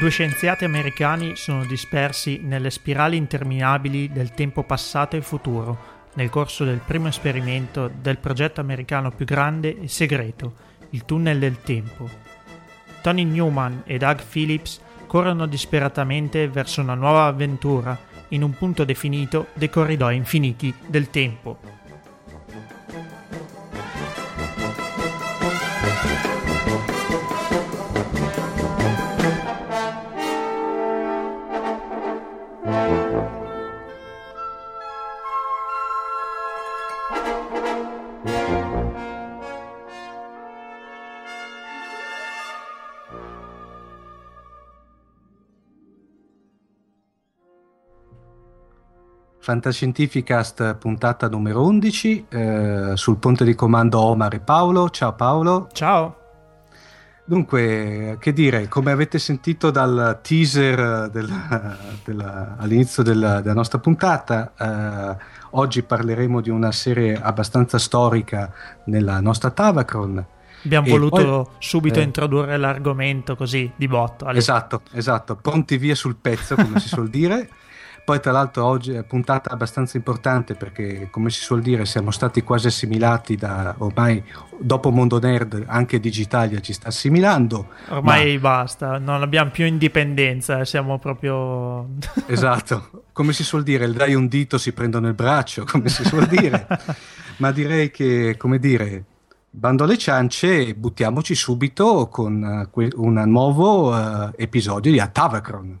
Due scienziati americani sono dispersi nelle spirali interminabili del tempo passato e futuro nel corso del primo esperimento del progetto americano più grande e segreto, il tunnel del tempo. Tony Newman e Doug Phillips corrono disperatamente verso una nuova avventura in un punto definito dei corridoi infiniti del tempo. Fantascientificast puntata numero 11 eh, sul ponte di comando Omar e Paolo. Ciao Paolo. Ciao. Dunque, che dire, come avete sentito dal teaser della, della, all'inizio della, della, nostra puntata, eh, oggi parleremo di una serie abbastanza storica nella nostra Tavacron. Abbiamo e voluto poi, subito eh, introdurre l'argomento così di botto. Allora. Esatto, esatto, pronti via sul pezzo, come si suol dire. Poi tra l'altro oggi è puntata abbastanza importante perché come si suol dire siamo stati quasi assimilati da ormai dopo Mondo Nerd anche Digitalia ci sta assimilando. Ormai ma... basta, non abbiamo più indipendenza, siamo proprio... esatto, come si suol dire, il dai un dito si prendono il braccio, come si suol dire. ma direi che, come dire, bando alle ciance e buttiamoci subito con uh, un nuovo uh, episodio di Atavacron.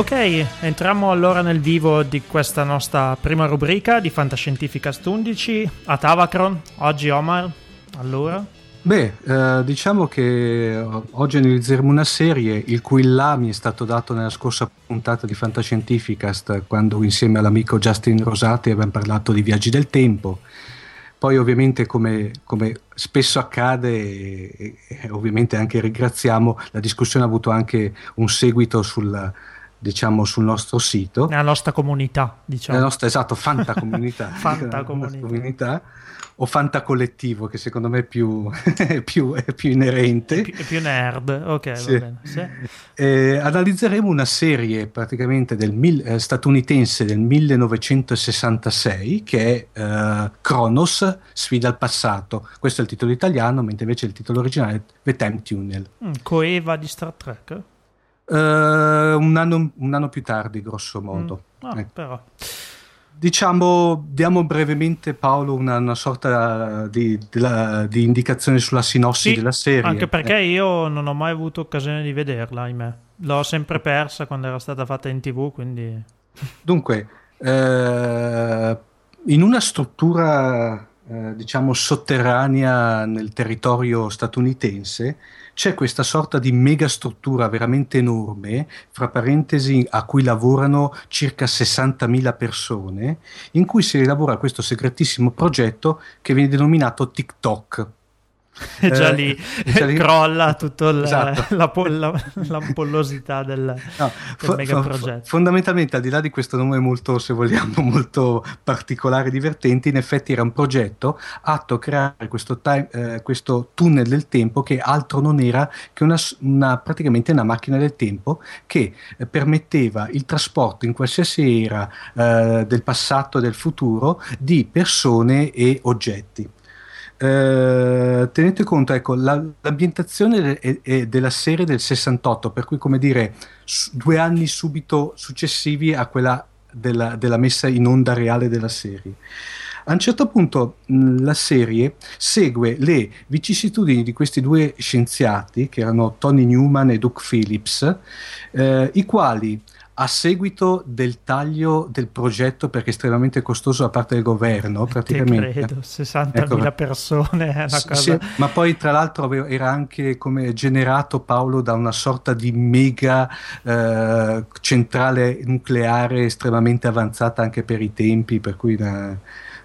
Ok, entriamo allora nel vivo di questa nostra prima rubrica di Fantascientificast 11 a Tavacron. Oggi Omar, allora? Beh, eh, diciamo che oggi analizzeremo una serie il cui là mi è stato dato nella scorsa puntata di Fantascientificast quando insieme all'amico Justin Rosati abbiamo parlato di viaggi del tempo. Poi ovviamente come, come spesso accade, e, e ovviamente anche ringraziamo, la discussione ha avuto anche un seguito sul diciamo sul nostro sito. Nella nostra comunità diciamo. Nella nostra esatto Fanta comunità. Fanta comunità. comunità. O Fanta collettivo che secondo me è più, è più, è più inerente. È più, è più, nerd. Ok sì. va bene sì. eh, analizzeremo una serie praticamente del mil, eh, statunitense del 1966 che è eh, Kronos sfida al passato. Questo è il titolo italiano mentre invece il titolo originale è The Time Tunnel. Mm, coeva di Star Trek Uh, un, anno, un, anno, più tardi, grosso modo. Mm. Ah, ecco. Diciamo, diamo brevemente Paolo una, una sorta di, di, di, indicazione sulla sinossi sì, della serie. Anche perché eh. io non ho mai avuto occasione di vederla, ahimè. L'ho sempre persa quando era stata fatta in tv, quindi... Dunque, eh, in una struttura, eh, diciamo, sotterranea nel territorio statunitense, c'è questa sorta di megastruttura veramente enorme, fra parentesi a cui lavorano circa 60.000 persone, in cui si elabora questo segretissimo progetto che viene denominato TikTok. E già, eh, lì, già lì crolla tutta esatto. la, la, l'ampollosità del, no, del megaprogetto. fondamentalmente, al di là di questo nome molto, se vogliamo, molto particolare e divertente, in effetti era un progetto atto a creare questo, time, eh, questo tunnel del tempo che altro non era che una, una praticamente una macchina del tempo che eh, permetteva il trasporto in qualsiasi era eh, del passato e del futuro di persone e oggetti. Eh, tenete conto, ecco, la, l'ambientazione è, è della serie del 68, per cui come dire, su, due anni subito successivi a quella della, della, messa in onda reale della serie. A un certo punto la serie segue le vicissitudini di questi due scienziati, che erano Tony Newman e Doug Phillips, eh, i quali a seguito del taglio del progetto perché è estremamente costoso da parte del governo praticamente. credo 60.000 ecco, persone è una cosa... Sì, ma poi tra l'altro era anche come generato Paolo da una sorta di mega eh, centrale nucleare estremamente avanzata anche per i tempi per cui una,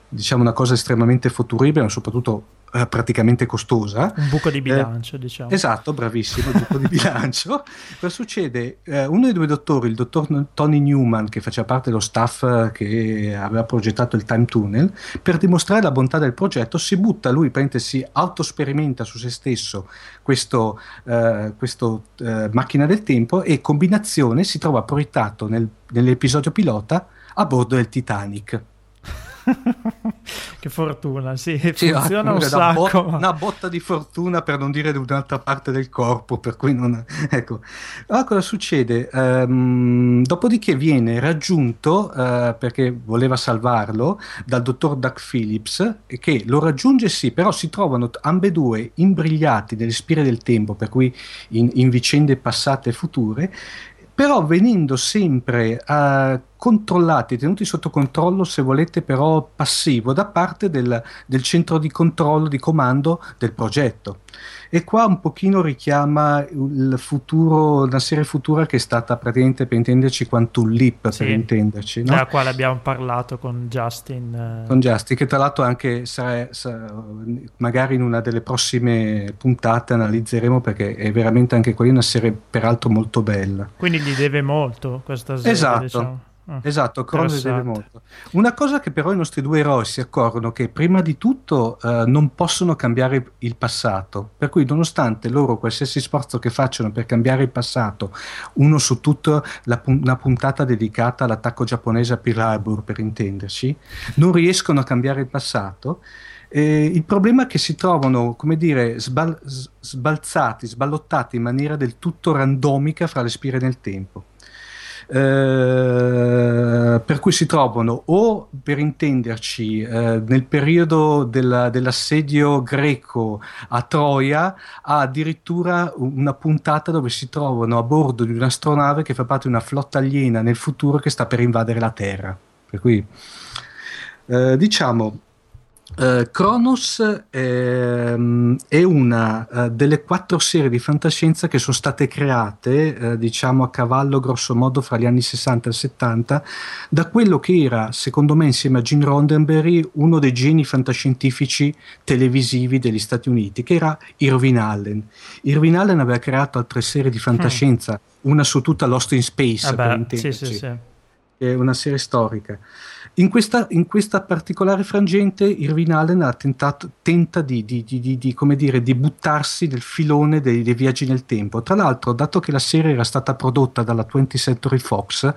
diciamo una cosa estremamente futuribile ma soprattutto eh, praticamente costosa. Un buco di bilancio, eh, diciamo. Esatto, bravissimo, il buco di bilancio. Cosa succede? Eh, uno dei due dottori, il dottor Tony Newman, che faceva parte dello staff eh, che aveva progettato il Time Tunnel, per dimostrare la bontà del progetto si butta, lui si autosperimenta su se stesso questo, eh, questo macchina del tempo e combinazione si trova proiettato nel, nell'episodio pilota a bordo del Titanic. che fortuna, sì, sì funziona un sacco. Bo- una botta di fortuna per non dire di un'altra parte del corpo, per cui non... Ecco. Allora cosa succede? Um, dopodiché viene raggiunto, uh, perché voleva salvarlo, dal dottor Doug Phillips, che lo raggiunge sì, però si trovano ambedue imbrigliati nelle spire del tempo, per cui in, in vicende passate e future, però venendo sempre uh, controllati, tenuti sotto controllo, se volete, però passivo da parte del, del, centro di controllo, di comando del progetto. E qua un pochino richiama il futuro, una serie futura che è stata praticamente, per intenderci, Quantum Leap, sì, per intenderci. No? Della quale abbiamo parlato con Justin. Eh... Con Justin, che tra l'altro anche sarà, sarà, magari in una delle prossime puntate analizzeremo perché è veramente anche quella una serie peraltro molto bella. Quindi gli deve molto questa serie. Esatto. Diciamo. Ah, esatto, Cronos deve molto. Una cosa che però i nostri due eroi si accorgono che prima di tutto eh, non possono cambiare il passato, per cui nonostante loro qualsiasi sforzo che facciano per cambiare il passato, uno su tutto la, una puntata dedicata all'attacco giapponese a Pearl Harbor per intenderci, non riescono a cambiare il passato. Eh, il problema è che si trovano, come dire, sbal- sbalzati, sballottati in maniera del tutto randomica fra le spire nel tempo. Eh, per cui si trovano o per intenderci eh, nel periodo della, dell'assedio greco a Troia ha addirittura una puntata dove si trovano a bordo di un'astronave che fa parte di una flotta aliena nel futuro che sta per invadere la Terra. Per cui eh, diciamo Uh, Kronos ehm, è una uh, delle quattro serie di fantascienza che sono state create, uh, diciamo a cavallo grosso modo fra gli anni 60 e 70, da quello che era, secondo me, insieme a Gene Roddenberry, uno dei geni fantascientifici televisivi degli Stati Uniti, che era Irvin Allen. Irvin Allen aveva creato altre serie di fantascienza, mm. una su tutta Lost in Space, per beh, sì, sì, sì. è una serie storica. In questa, in questa, particolare frangente Irvin Allen tentato, tenta di, di, di, dire, di, buttarsi nel filone dei, dei, viaggi nel tempo. Tra l'altro, dato che la serie era stata prodotta dalla 20th Century Fox,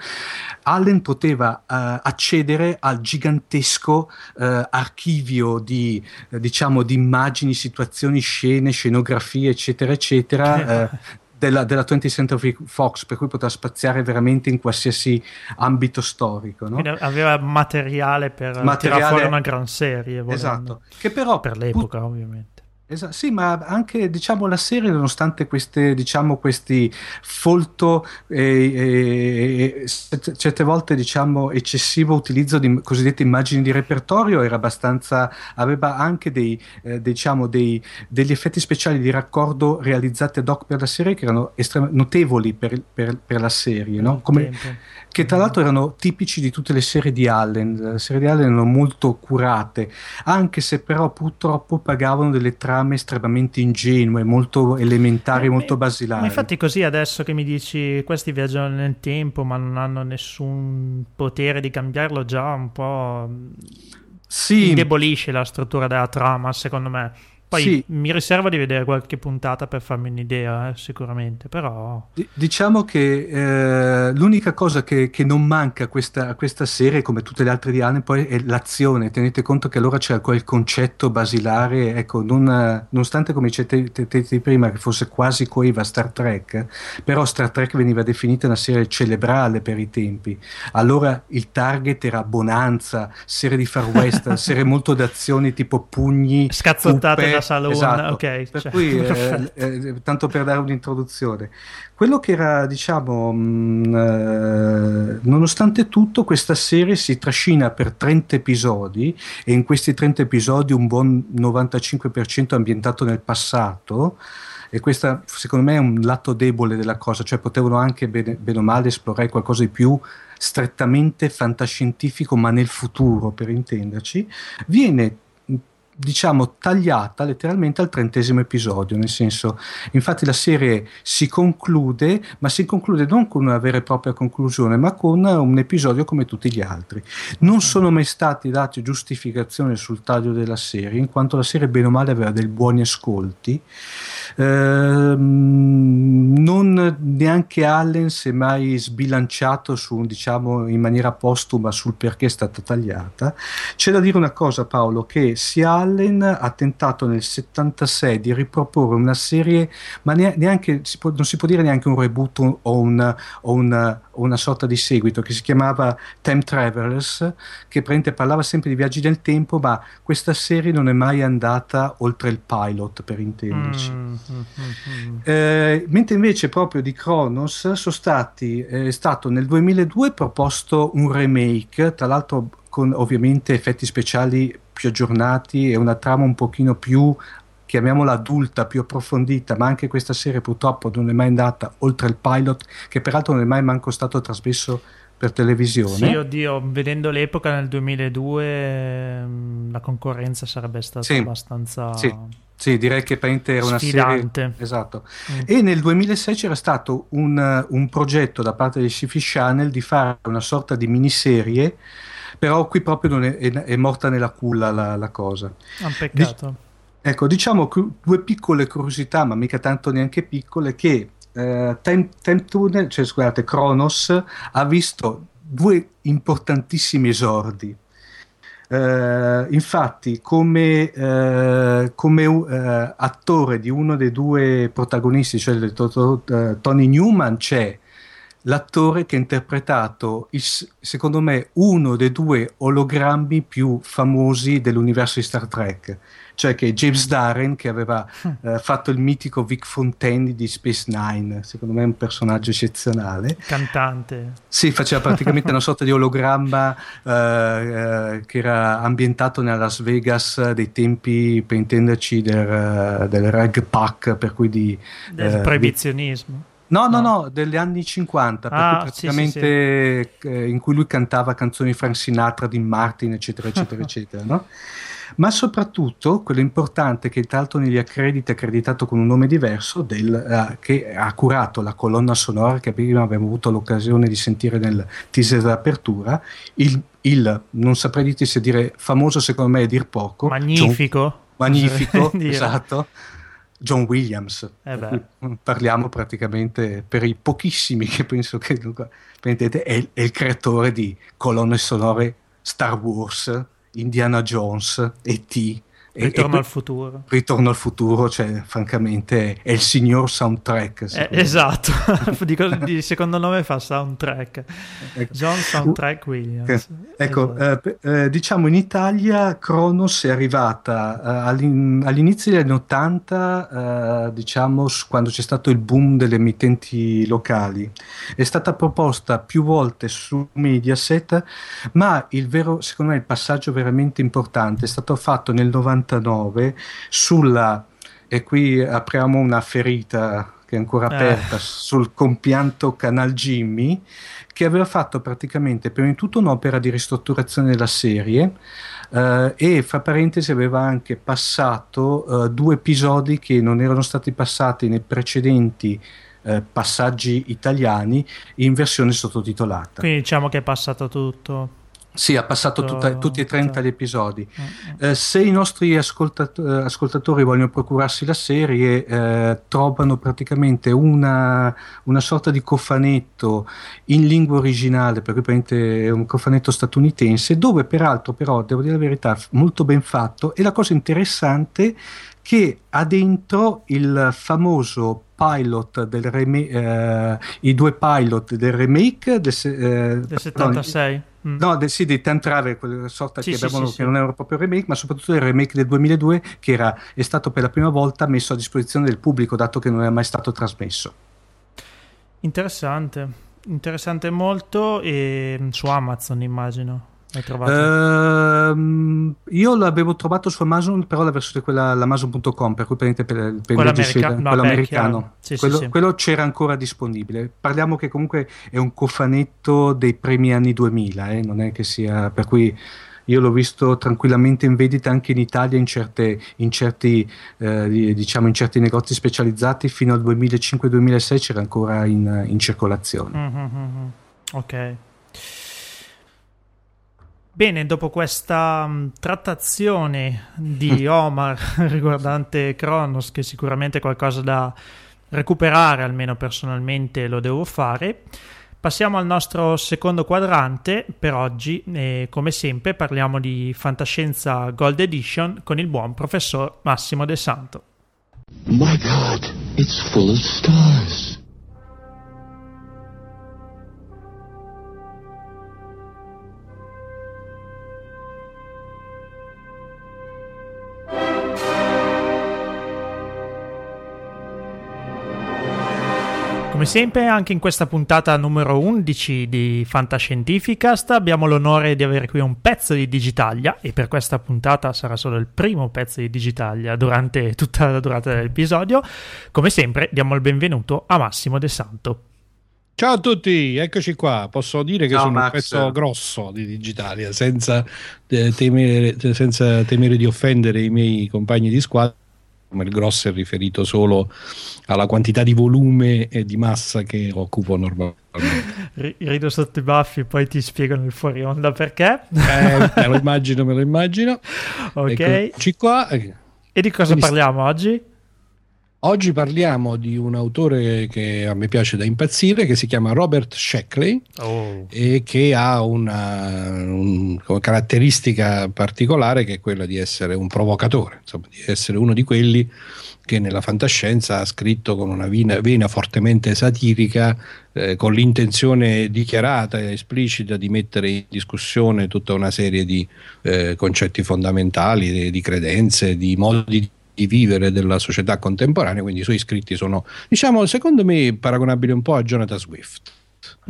Allen poteva uh, accedere al gigantesco uh, archivio di, uh, diciamo, di immagini, situazioni, scene, scenografie, eccetera, eccetera. Della, della 20th Century Fox, per cui poteva spaziare veramente in qualsiasi ambito storico. No? aveva materiale per materiale... tirare fuori una gran serie. Volendo. Esatto, che però per l'epoca, put- ovviamente. Esatto, sì, ma anche diciamo, la serie, nonostante queste, diciamo, questi folto e, certe volte diciamo, eccessivo utilizzo di cosiddette immagini di repertorio, aveva anche dei, eh, diciamo, dei, degli effetti speciali di raccordo realizzati ad hoc per la serie che erano estrem- notevoli per, per, per, la serie, no? Come, che tra l'altro erano tipici di tutte le serie di Allen. Le serie di Allen erano molto curate, anche se però purtroppo pagavano delle trame estremamente ingenue, molto elementari, eh, molto basilari. Ma infatti così adesso che mi dici questi viaggiano nel tempo ma non hanno nessun potere di cambiarlo già un po' sì. indebolisce la struttura della trama secondo me. Poi sì. mi riservo di vedere qualche puntata per farmi un'idea, eh, sicuramente, però... D- diciamo che eh, l'unica cosa che, che, non manca a questa, a questa, serie, come tutte le altre di Allen, poi è l'azione. Tenete conto che allora c'è quel concetto basilare, ecco, non, nonostante come dicete prima che fosse quasi coeva Star Trek, però Star Trek veniva definita una serie cerebrale per i tempi. Allora il target era Bonanza, serie di Far West, serie molto d'azioni tipo pugni, scazzottate la sala esatto. ok. Per cioè, cui, eh, eh, tanto per dare un'introduzione, quello che era, diciamo, mh, eh, nonostante tutto, questa serie si trascina per 30 episodi e in questi 30 episodi un buon 95% ambientato nel passato e questo secondo me è un lato debole della cosa, cioè potevano anche bene, bene o male esplorare qualcosa di più strettamente fantascientifico, ma nel futuro per intenderci, viene diciamo tagliata letteralmente al trentesimo episodio, nel senso, infatti la serie si conclude, ma si conclude non con una vera e propria conclusione, ma con un episodio come tutti gli altri. Non sono mai stati dati giustificazioni sul taglio della serie, in quanto la serie bene o male aveva dei buoni ascolti. Ehm, non neanche Allen si è mai sbilanciato su, diciamo, in maniera postuma sul perché è stata tagliata. C'è da dire una cosa, Paolo, che sia Allen ha tentato nel 76 di riproporre una serie, ma neanche, si può, non si può dire neanche un reboot o, un, o una, una, sorta di seguito, che si chiamava Time Travelers, che parlava sempre di viaggi nel tempo, ma questa serie non è mai andata oltre il pilot, per intenderci. Mm, mm, mm, eh, mentre invece proprio di Kronos sono stati, eh, è stato nel 2002 proposto un remake, tra l'altro con ovviamente effetti speciali più aggiornati e una trama un pochino più chiamiamola adulta, più approfondita, ma anche questa serie purtroppo non è mai andata oltre il pilot, che peraltro non è mai manco stato trasmesso per televisione. Sì, oddio, vedendo l'epoca nel 2002 mm, la concorrenza sarebbe stata sì, abbastanza... Sì. Sì, direi che Paint era una Sfidante. serie. Esatto. Mm. E nel 2006 c'era stato un, un progetto da parte di Sci-Fi Channel di fare una sorta di miniserie però qui proprio è, è, è, morta nella culla la, la cosa. Un peccato. Dic- ecco, diciamo due piccole curiosità, ma mica tanto neanche piccole, che eh, Time, Time Tunnel, cioè scusate, Kronos, ha visto due importantissimi esordi. Uh, infatti, come, uh, come uh, attore di uno dei due protagonisti, cioè il, to, to, Tony Newman, c'è l'attore che ha interpretato, il, secondo me, uno dei due ologrammi più famosi dell'universo di Star Trek, cioè che James Darren, che aveva hm. eh, fatto il mitico Vic Fontaine di Space Nine, secondo me è un personaggio eccezionale. Cantante. Sì, faceva praticamente una sorta di ologramma eh, eh, che era ambientato nella Las Vegas dei tempi, per intenderci, del, del rag pack, per cui di... Del eh, proibizionismo. Di, No, no, no, degli anni 50, ah, praticamente sì, sì, sì. Eh, in cui lui cantava canzoni Frank Sinatra, Dean Martin, eccetera, eccetera, eccetera, no? Ma soprattutto quello importante che negli accrediti è accreditato con un nome diverso, del, uh, che ha curato la colonna sonora che prima abbiamo avuto l'occasione di sentire nel teaser d'apertura, il, il non saprei dirti se dire famoso secondo me è dir poco. Magnifico. John, magnifico, esatto John Williams. Eh parliamo praticamente per i pochissimi che penso che prendete, è, è il creatore di colonne sonore Star Wars, Indiana Jones, E.T. Ritorno e, al futuro. Ritorno al futuro, cioè, francamente, è il signor soundtrack. Eh, esatto, di secondo nome fa soundtrack. Ecco. John Soundtrack Williams. Ecco, esatto. eh, eh, diciamo in Italia Kronos è arrivata eh, all'in- all'inizio degli anni 80, eh, diciamo, quando c'è stato il boom delle emittenti locali. È stata proposta più volte su Mediaset, ma il vero, secondo me, il passaggio veramente importante è stato fatto nel 90 1989 sulla, e qui apriamo una ferita che è ancora eh. aperta, eh. sul compianto Canal Jimmy, che aveva fatto praticamente prima di tutto un'opera di ristrutturazione della serie eh, e fra parentesi aveva anche passato eh, due episodi che non erano stati passati nei precedenti eh, passaggi italiani in versione sottotitolata. Quindi diciamo che è passato tutto. Sì, ha passato tutta, tutti e 30 gli episodi. Eh, se i nostri ascoltat- eh, ascoltatori vogliono procurarsi la serie, eh, trovano praticamente una, una, sorta di cofanetto in lingua originale, perché è un cofanetto statunitense, dove peraltro, però, devo dire la verità, molto ben fatto. E la cosa interessante che ha dentro il famoso pilot del remake, eh, i due pilot del remake del, eh, del 76. Mm. No, de, sì, di Time Travel, quella sorta sì, che, sì, sì, che non era proprio remake, ma soprattutto il remake del 2002 che era, è stato per la prima volta messo a disposizione del pubblico, dato che non era mai stato trasmesso. Interessante, interessante molto e su Amazon immagino. Hai trovato? Uh, io l'avevo trovato su Amazon, però la versione quella l'Amazon.com, per cui prendete per, per quello, america- no, quello beh, americano. Sì, quello, sì, quello, c'era ancora disponibile. Parliamo che comunque è un cofanetto dei primi anni 2000, eh? non è che sia per cui io l'ho visto tranquillamente in vendita anche in Italia in, certe, in, certi, eh, diciamo in certi negozi specializzati fino al 2005-2006 c'era ancora in, in circolazione. Mm-hmm. Ok. Bene, dopo questa um, trattazione di Omar riguardante Kronos, che sicuramente è qualcosa da recuperare, almeno personalmente lo devo fare, passiamo al nostro secondo quadrante per oggi e come sempre parliamo di fantascienza Gold Edition con il buon professor Massimo De Santo. My God, it's full of stars. Come sempre, anche in questa puntata numero 11 di Fantascientificast abbiamo l'onore di avere qui un pezzo di Digitalia e per questa puntata sarà solo il primo pezzo di Digitalia durante tutta la durata dell'episodio. Come sempre, diamo il benvenuto a Massimo De Santo. Ciao a tutti, eccoci qua. Posso dire che Ciao, sono Max. un pezzo grosso di Digitalia, senza, eh, temere, senza temere di offendere i miei compagni di squadra ma il grosso è riferito solo alla quantità di volume e di massa che occupo normalmente. Rido sotto i baffi, poi ti spiegano il fuori onda perché. Eh, me lo immagino, me lo immagino. Ok. Eccoci qua. E di cosa Quindi parliamo oggi? Oggi parliamo di un autore che a me piace da impazzire, che si chiama Robert Sheckley oh. e che ha una, un, una, caratteristica particolare che è quella di essere un provocatore, insomma, di essere uno di quelli che nella fantascienza ha scritto con una vena, vena fortemente satirica, eh, con l'intenzione dichiarata e esplicita di mettere in discussione tutta una serie di eh, concetti fondamentali, di, di credenze, di modi di di vivere della società contemporanea, quindi i suoi scritti sono, diciamo, secondo me paragonabili un po' a Jonathan Swift.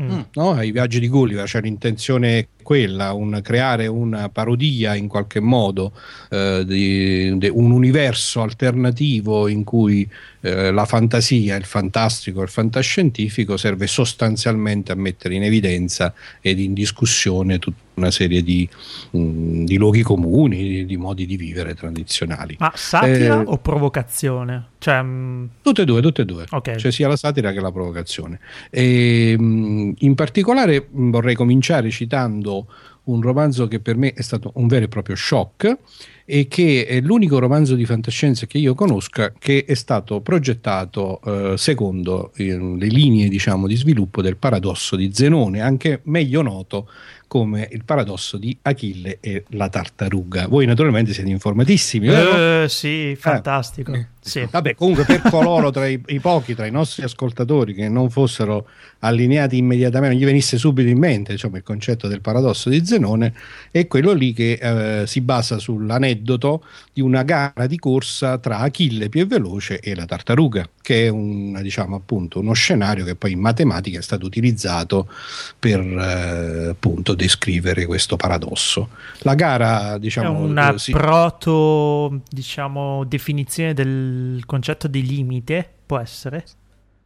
Mm. No? ai viaggi di Gulliver c'è l'intenzione quella, un, creare una parodia in qualche modo eh, di, di, un universo alternativo in cui eh, la fantasia, il fantastico, il fantascientifico serve sostanzialmente a mettere in evidenza ed in discussione tutta una serie di, mh, mm, di luoghi comuni, di, di, modi di vivere tradizionali. Ma satira eh, o provocazione? Cioè, mh... Mm, tutte e due, tutte e due. Okay. Cioè sia la satira che la provocazione. E, mh, mm, in particolare vorrei cominciare citando un romanzo che per me è stato un vero e proprio shock e che è l'unico romanzo di fantascienza che io conosca che è stato progettato eh, secondo eh, le linee diciamo, di sviluppo del paradosso di Zenone, anche meglio noto come il paradosso di Achille e la tartaruga. Voi naturalmente siete informatissimi? Eh, sì, fantastico. Eh. Sì. Vabbè, comunque per coloro tra i, i, pochi, tra i nostri ascoltatori che non fossero allineati immediatamente, non gli venisse subito in mente diciamo, il concetto del paradosso di Zenone, è quello lì che eh, si basa sull'aneddoto di una gara di corsa tra Achille più veloce e la tartaruga, che è un, diciamo, appunto, uno scenario che poi in matematica è stato utilizzato per eh, appunto descrivere questo paradosso. La gara, diciamo, è una eh, si... proto diciamo, definizione del il concetto di limite, può essere?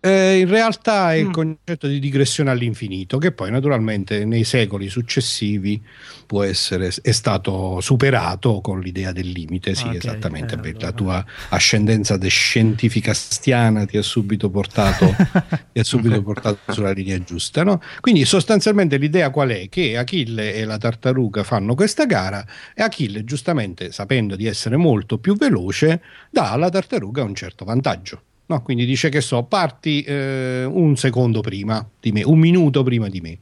Eh, in realtà è il mm. concetto di digressione all'infinito, che poi naturalmente nei secoli successivi può essere, è stato superato con l'idea del limite. Sì, okay, esattamente. Eh, allora. La tua ascendenza scientifica stiana ti ha subito portato, ti ha subito portato sulla linea giusta. No? Quindi sostanzialmente l'idea qual è? Che Achille e la tartaruga fanno questa gara e Achille, giustamente sapendo di essere molto più veloce, dà alla tartaruga un certo vantaggio. No, quindi dice che so, parti eh, un secondo prima di me, un minuto prima di me.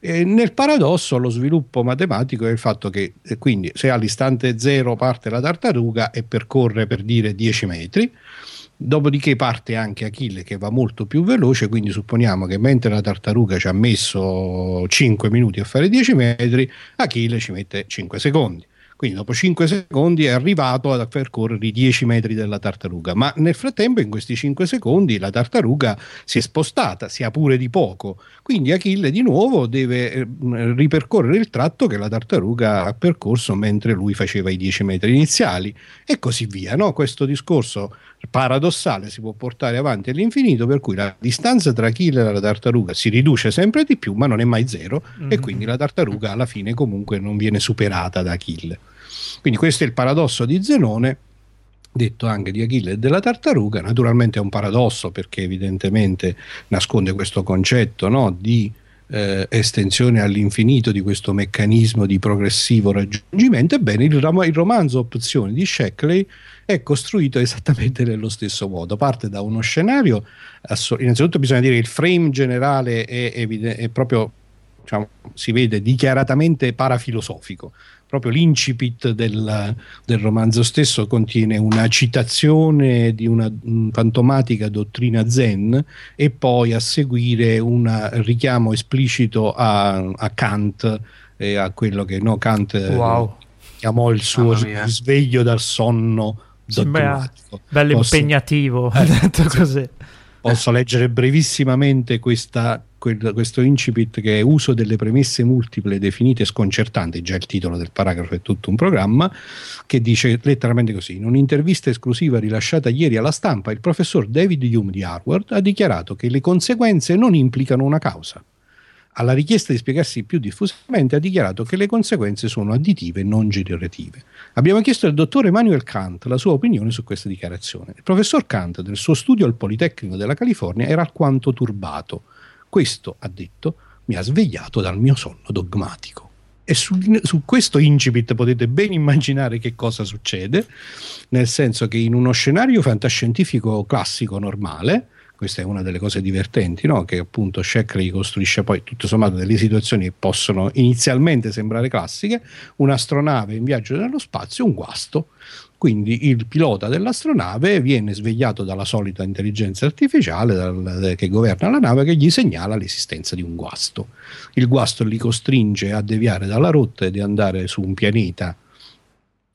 E nel paradosso lo sviluppo matematico è il fatto che eh, quindi se all'istante zero parte la tartaruga e percorre per dire 10 metri, Dopodiché parte anche Achille che va molto più veloce, quindi supponiamo che mentre la tartaruga ci ha messo 5 minuti a fare 10 metri, Achille ci mette 5 secondi. Quindi dopo 5 secondi è arrivato a percorrere i 10 metri della tartaruga, ma nel frattempo in questi 5 secondi la tartaruga si è spostata, sia pure di poco. Quindi Achille di nuovo deve eh, ripercorrere il tratto che la tartaruga ha percorso mentre lui faceva i 10 metri iniziali e così via. No? Questo discorso paradossale si può portare avanti all'infinito, per cui la distanza tra Achille e la tartaruga si riduce sempre di più, ma non è mai zero, mm-hmm. e quindi la tartaruga alla fine comunque non viene superata da Achille. Quindi questo è il paradosso di Zenone, detto anche di Achille e della tartaruga. Naturalmente è un paradosso perché evidentemente nasconde questo concetto no, di eh, estensione all'infinito di questo meccanismo di progressivo raggiungimento. Ebbene, il, rom- il romanzo Opzioni di Sheckley è costruito esattamente nello stesso modo. Parte da uno scenario, ass- innanzitutto bisogna dire che il frame generale è, evidente, è proprio, diciamo, si vede dichiaratamente parafilosofico proprio l'incipit del, del, romanzo stesso contiene una citazione di una fantomatica dottrina zen e poi a seguire un richiamo esplicito a, a Kant e a quello che no, Kant wow. chiamò il suo sveglio dal sonno dogmatico. Bello Posso... impegnativo, eh, detto così. Posso leggere brevissimamente questa questo incipit che è uso delle premesse multiple definite sconcertanti, già il titolo del paragrafo è tutto un programma, che dice letteralmente così, in un'intervista esclusiva rilasciata ieri alla stampa, il professor David Hume di Harvard ha dichiarato che le conseguenze non implicano una causa. Alla richiesta di spiegarsi più diffusamente ha dichiarato che le conseguenze sono additive e non generative. Abbiamo chiesto al dottor Emmanuel Kant la sua opinione su questa dichiarazione. Il professor Kant, del suo studio al Politecnico della California, era alquanto turbato. Questo, ha detto, mi ha svegliato dal mio sonno dogmatico. E su, su, questo incipit potete ben immaginare che cosa succede, nel senso che in uno scenario fantascientifico classico normale, questa è una delle cose divertenti, no? che appunto Sheckley costruisce poi tutto sommato delle situazioni che possono inizialmente sembrare classiche, un'astronave in viaggio nello spazio, un guasto, quindi il pilota dell'astronave viene svegliato dalla solita intelligenza artificiale dal, che governa la nave che gli segnala l'esistenza di un guasto. Il guasto li costringe a deviare dalla rotta e di andare su un pianeta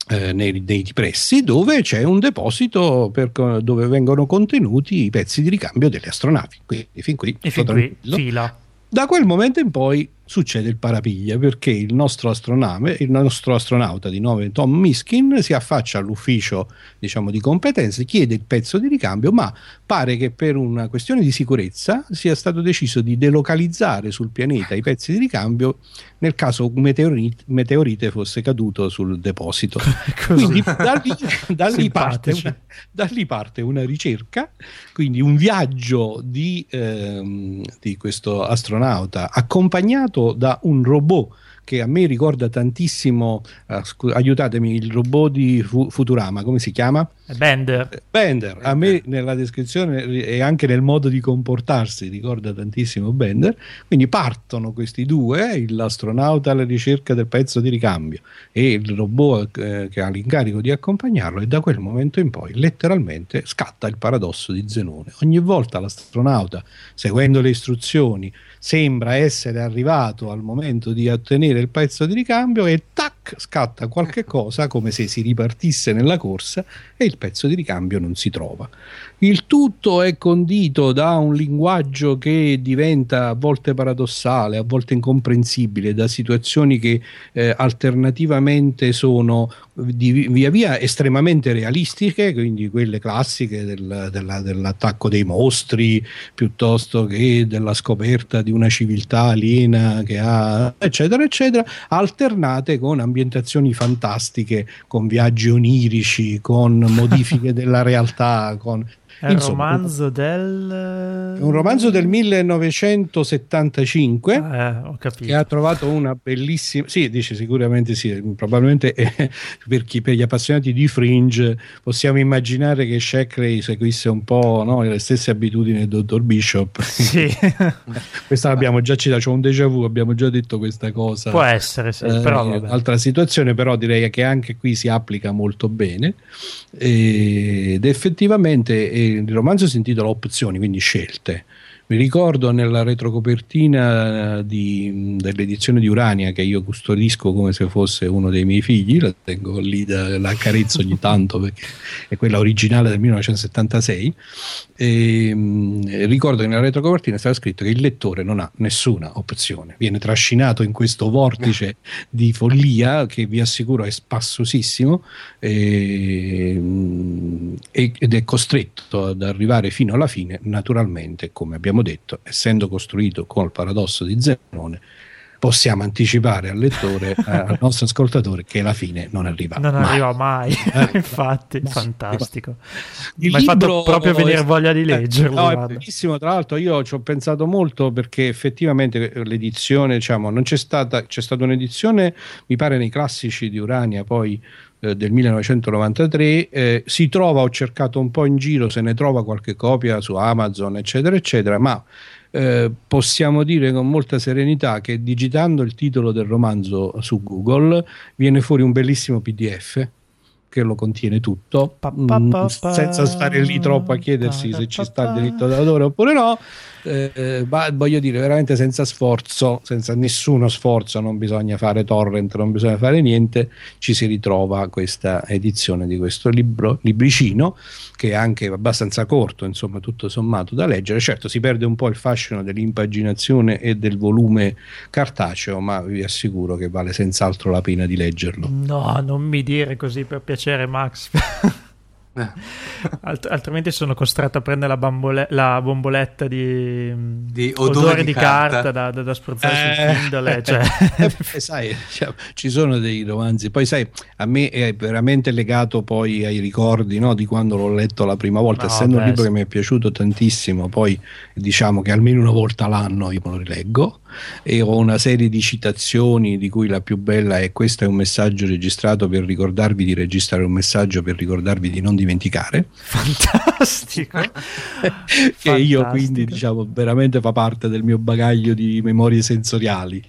eh, nei, nei, pressi dove c'è un deposito per, dove vengono contenuti i pezzi di ricambio delle astronavi. Quindi fin qui, e fin qui fila. Da quel momento in poi succede il parapiglia perché il nostro, il nostro astronauta di nome Tom Miskin si affaccia all'ufficio diciamo, di competenze, chiede il pezzo di ricambio, ma pare che per una questione di sicurezza sia stato deciso di delocalizzare sul pianeta i pezzi di ricambio nel caso un meteorite, meteorite fosse caduto sul deposito. quindi da lì, da, lì parte una, da lì, parte una, ricerca, quindi un viaggio di, ehm, di questo astronauta accompagnato da un robot che a me ricorda tantissimo, uh, scu- aiutatemi, il robot di Fu- Futurama, come si chiama? Bender. Bender. A me nella descrizione e anche nel modo di comportarsi ricorda tantissimo Bender. Quindi partono questi due, l'astronauta alla ricerca del pezzo di ricambio e il robot eh, che ha l'incarico di accompagnarlo e da quel momento in poi letteralmente scatta il paradosso di Zenone. Ogni volta l'astronauta, seguendo le istruzioni, sembra essere arrivato al momento di ottenere il pezzo di ricambio e tac scatta qualche cosa come se si ripartisse nella corsa e il pezzo di ricambio non si trova. Il tutto è condito da un linguaggio che diventa a volte paradossale, a volte incomprensibile, da situazioni che eh, alternativamente sono di, via via estremamente realistiche, quindi quelle classiche del, della, dell'attacco dei mostri, piuttosto che della scoperta di una civiltà aliena che ha, eccetera, eccetera, alternate con ambientazioni fantastiche, con viaggi onirici, con modifiche della realtà, con è Insomma, un romanzo del... Un romanzo del 1975 ah, eh, che ha trovato una bellissima... Sì, dice sicuramente sì, probabilmente eh, per, chi, per gli appassionati di Fringe possiamo immaginare che Sheckley seguisse un po' no, le stesse abitudini del dottor Bishop. Sì. questa l'abbiamo già citata, c'è un déjà vu, abbiamo già detto questa cosa. Può essere, sì, eh, però... Altra situazione, però direi che anche qui si applica molto bene ed effettivamente il romanzo si intitola Opzioni, quindi scelte. Mi ricordo nella retrocopertina eh, di, dell'edizione di Urania che io custodisco come se fosse uno dei miei figli, la tengo lì, da, la carezzo ogni tanto perché è quella originale del 1976. E, mh, ricordo che nella retrocopertina stava scritto che il lettore non ha nessuna opzione, viene trascinato in questo vortice di follia che vi assicuro è spassosissimo e, mh, ed è costretto ad arrivare fino alla fine, naturalmente, come abbiamo abbiamo detto, essendo costruito con il paradosso di Zenone, possiamo anticipare al lettore, eh, al nostro ascoltatore, che la fine non arriva non mai. arriva mai, eh, infatti, ma, fantastico. Mi hai fatto proprio venire voglia di leggerlo. no, è bellissimo, tra l'altro io ci ho pensato molto perché effettivamente l'edizione, diciamo, non c'è stata, c'è stata un'edizione, mi pare nei classici di Urania, poi eh, del 1993 eh, si trova, ho cercato un po' in giro se ne trova qualche copia su Amazon eccetera eccetera ma eh, possiamo dire con molta serenità che digitando il titolo del romanzo su Google viene fuori un bellissimo PDF che lo contiene tutto, mh, mm, senza stare lì troppo a chiedersi se ci sta il diritto d'autore oppure no. Eh, ma voglio dire, veramente senza sforzo, senza nessuno sforzo, non bisogna fare torrent, non bisogna fare niente, ci si ritrova questa edizione di questo libro, libricino, che è anche abbastanza corto, insomma, tutto sommato da leggere. Certo, si perde un po' il fascino dell'impaginazione e del volume cartaceo, ma vi assicuro che vale senz'altro la pena di leggerlo. No, non mi dire così per piacere, Max. Alt- altrimenti sono costretto a prendere la, bambole- la bomboletta di, di odore, odore, di, carta, carta da, da, da, spruzzare eh. sul Kindle. Cioè. Eh, sai, cioè, ci sono dei romanzi. Poi, sai, a me è veramente legato poi ai ricordi no, di quando l'ho letto la prima volta. No, Essendo beh, un libro sì. che mi è piaciuto tantissimo, poi diciamo che almeno una volta l'anno io me lo rileggo e ho una serie di citazioni di cui la più bella è questo è un messaggio registrato per ricordarvi di registrare un messaggio per ricordarvi di non dimenticare fantastico. Che fantastico. io quindi diciamo veramente fa parte del mio bagaglio di memorie sensoriali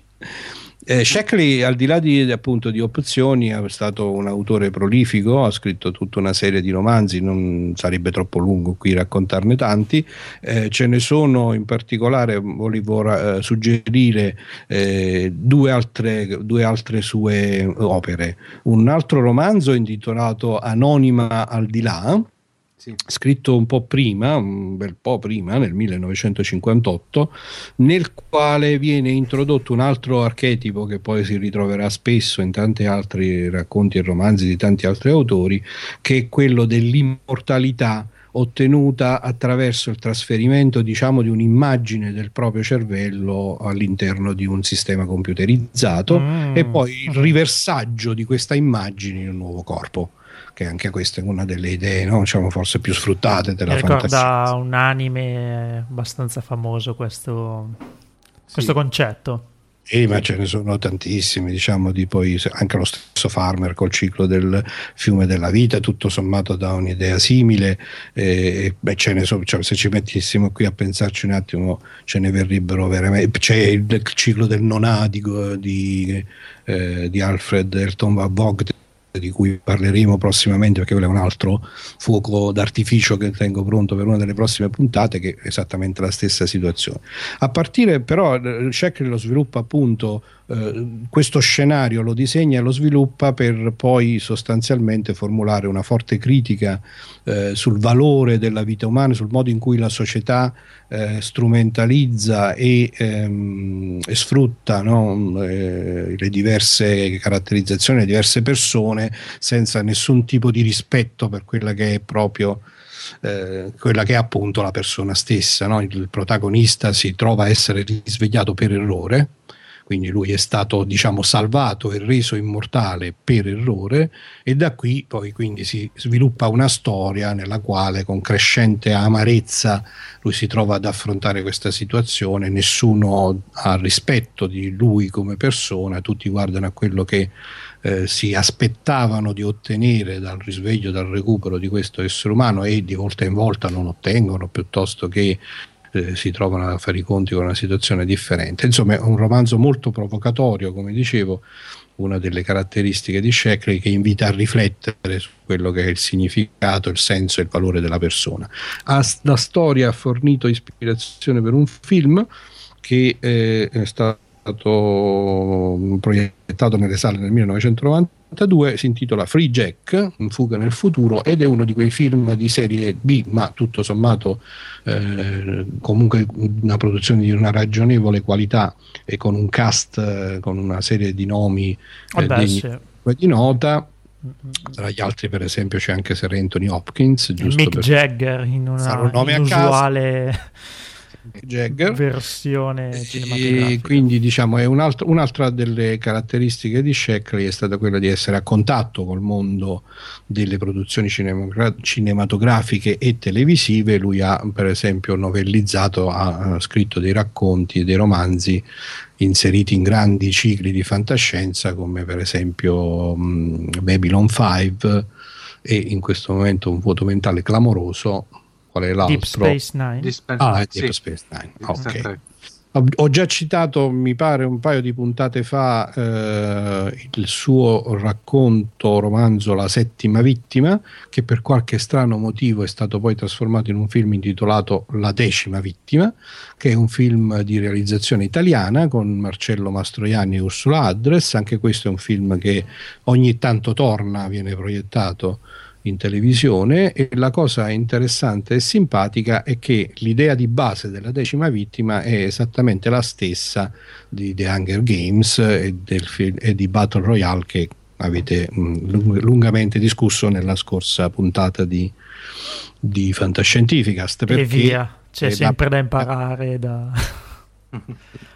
eh, Shackley, al di là di, appunto, di opzioni, è stato un autore prolifico, ha scritto tutta una serie di romanzi, non sarebbe troppo lungo qui raccontarne tanti. Eh, ce ne sono in particolare, volevo eh, suggerire eh, due altre, due altre sue opere. Un altro romanzo intitolato Anonima al di là, sì. scritto un po' prima, un bel po' prima, nel 1958, nel quale viene introdotto un altro archetipo che poi si ritroverà spesso in tanti altri racconti e romanzi di tanti altri autori, che è quello dell'immortalità ottenuta attraverso il trasferimento diciamo di un'immagine del proprio cervello all'interno di un sistema computerizzato mm. e poi il riversaggio di questa immagine in un nuovo corpo che anche questa è una delle idee, no? diciamo, forse più sfruttate della Mi. Ricorda un anime abbastanza famoso questo, sì. questo concetto. Sì, ma ce ne sono tantissimi, diciamo, di poi anche lo stesso Farmer col ciclo del fiume della vita, tutto sommato da un'idea simile. E, beh, ce ne so, cioè, se ci mettessimo qui a pensarci un attimo, ce ne verrebbero veramente. C'è il, il ciclo del nonadico di, eh, di Alfred Elton Vogt di cui parleremo prossimamente perché quello è un altro fuoco d'artificio che tengo pronto per una delle prossime puntate che è esattamente la stessa situazione. A partire però Sheckley lo sviluppa appunto eh, questo scenario lo disegna e lo sviluppa per poi sostanzialmente formulare una forte critica eh, sul valore della vita umana, sul modo in cui la società eh, strumentalizza e, ehm, e sfrutta no, eh, le diverse caratterizzazioni, le diverse persone senza nessun tipo di rispetto per quella che è proprio eh, quella che è appunto la persona stessa. No? Il protagonista si trova a essere risvegliato per errore quindi lui è stato diciamo salvato e reso immortale per errore e da qui poi quindi si sviluppa una storia nella quale con crescente amarezza lui si trova ad affrontare questa situazione, nessuno ha rispetto di lui come persona, tutti guardano a quello che eh, si aspettavano di ottenere dal risveglio, dal recupero di questo essere umano e di volta in volta non ottengono piuttosto che eh, si trovano a fare i conti con una situazione differente. Insomma, è un romanzo molto provocatorio, come dicevo, una delle caratteristiche di Sheckley che invita a riflettere su quello che è il significato, il senso e il valore della persona. La storia ha fornito ispirazione per un film che eh, è stato proiettato nelle sale nel 1992, si intitola Free Jack, Un fuga nel futuro, ed è uno di quei film di serie B, ma tutto sommato eh, comunque una produzione di una ragionevole qualità e con un cast, eh, con una serie di nomi eh, Vabbè, sì. di nota. Tra gli altri, per esempio, c'è anche Sir Anthony Hopkins, giusto Mick Jagger in una un nome inusuale Jagger. versione cinematografica. E quindi diciamo è un altro, un'altra delle caratteristiche di Sheckley è stata quella di essere a contatto col mondo delle produzioni cinemogra- cinematografiche e televisive. Lui ha per esempio novellizzato, ha, ha scritto dei racconti e dei romanzi inseriti in grandi cicli di fantascienza come per esempio mh, Babylon 5 e in questo momento un vuoto mentale clamoroso qual è l'altro? Deep Space Nine. Deep ah, sì. Deep Space Nine. Ok. Ho già citato, mi pare, un paio di puntate fa eh, il suo racconto romanzo La settima vittima, che per qualche strano motivo è stato poi trasformato in un film intitolato La decima vittima, che è un film di realizzazione italiana con Marcello Mastroianni e Ursula Adres. Anche questo è un film che ogni tanto torna, viene proiettato in televisione e la cosa interessante e simpatica è che l'idea di base della decima vittima è esattamente la stessa di The Hunger Games e, del, e di Battle Royale che avete mh, lungamente discusso nella scorsa puntata di, di Fantascientificast perché, e via, c'è sempre la, da imparare da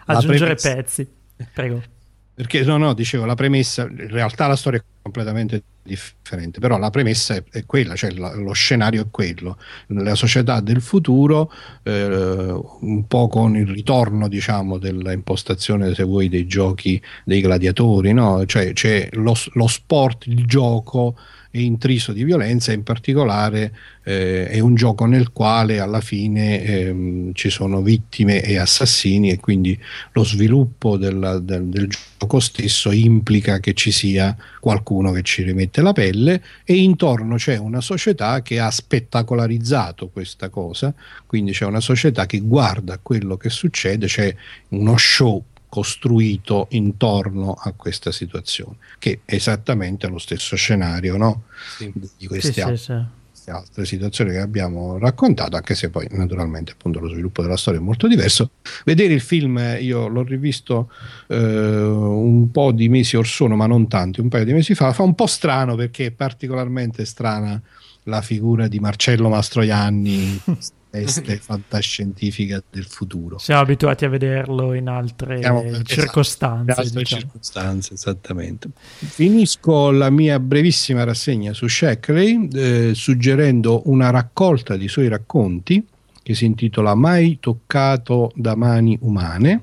aggiungere pezzi. Prego perché no no dicevo la premessa in realtà la storia è completamente differente, però la premessa è, è quella, cioè la, lo scenario è quello, la società del futuro, eh, un po' con il ritorno diciamo dell'impostazione se vuoi dei giochi dei gladiatori, no? cioè c'è lo, lo sport, il gioco è intriso di violenza in particolare eh, è un gioco nel quale alla fine ehm, ci sono vittime e assassini e quindi lo sviluppo del, del, del, gioco stesso implica che ci sia qualcuno che ci rimette la pelle e intorno c'è una società che ha spettacolarizzato questa cosa, quindi c'è una società che guarda quello che succede, c'è uno show costruito intorno a questa situazione, che è esattamente lo stesso scenario no? sì. di queste, sì, altre, sì, altre, situazioni che abbiamo raccontato, anche se poi naturalmente appunto lo sviluppo della storia è molto diverso. Vedere il film, io l'ho rivisto eh, un po' di mesi or sono, ma non tanti, un paio di mesi fa, fa un po' strano perché è particolarmente strana la figura di Marcello Mastroianni veste fantascientifica del futuro. Siamo abituati a vederlo in altre Siamo, circostanze. Esatto, in altre diciamo. circostanze, esattamente. Finisco la mia brevissima rassegna su Sheckley eh, suggerendo una raccolta di suoi racconti che si intitola Mai toccato da mani umane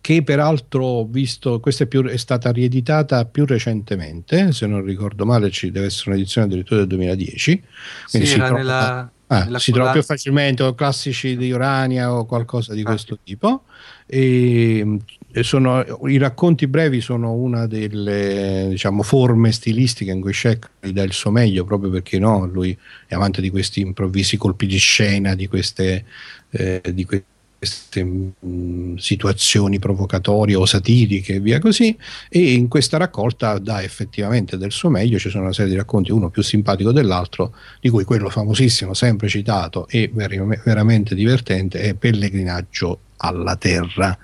che peraltro ho visto, questa è, più, è, stata rieditata più recentemente, se non ricordo male ci deve essere un'edizione addirittura del 2010. Sì, era trova, nella, ah, si trova più facilmente o classici di Urania o qualcosa di ah. questo tipo. E, e sono, I racconti brevi sono una delle diciamo, forme stilistiche in cui Sheck dà il suo meglio proprio perché no, lui è amante di questi improvvisi colpi di scena, di queste, eh, di queste queste mh, mm, situazioni provocatorie o satiriche e via così e in questa raccolta dà effettivamente del suo meglio. Ci sono una serie di racconti uno più simpatico dell'altro di cui quello famosissimo sempre citato e ver- veramente divertente è Pellegrinaggio alla Terra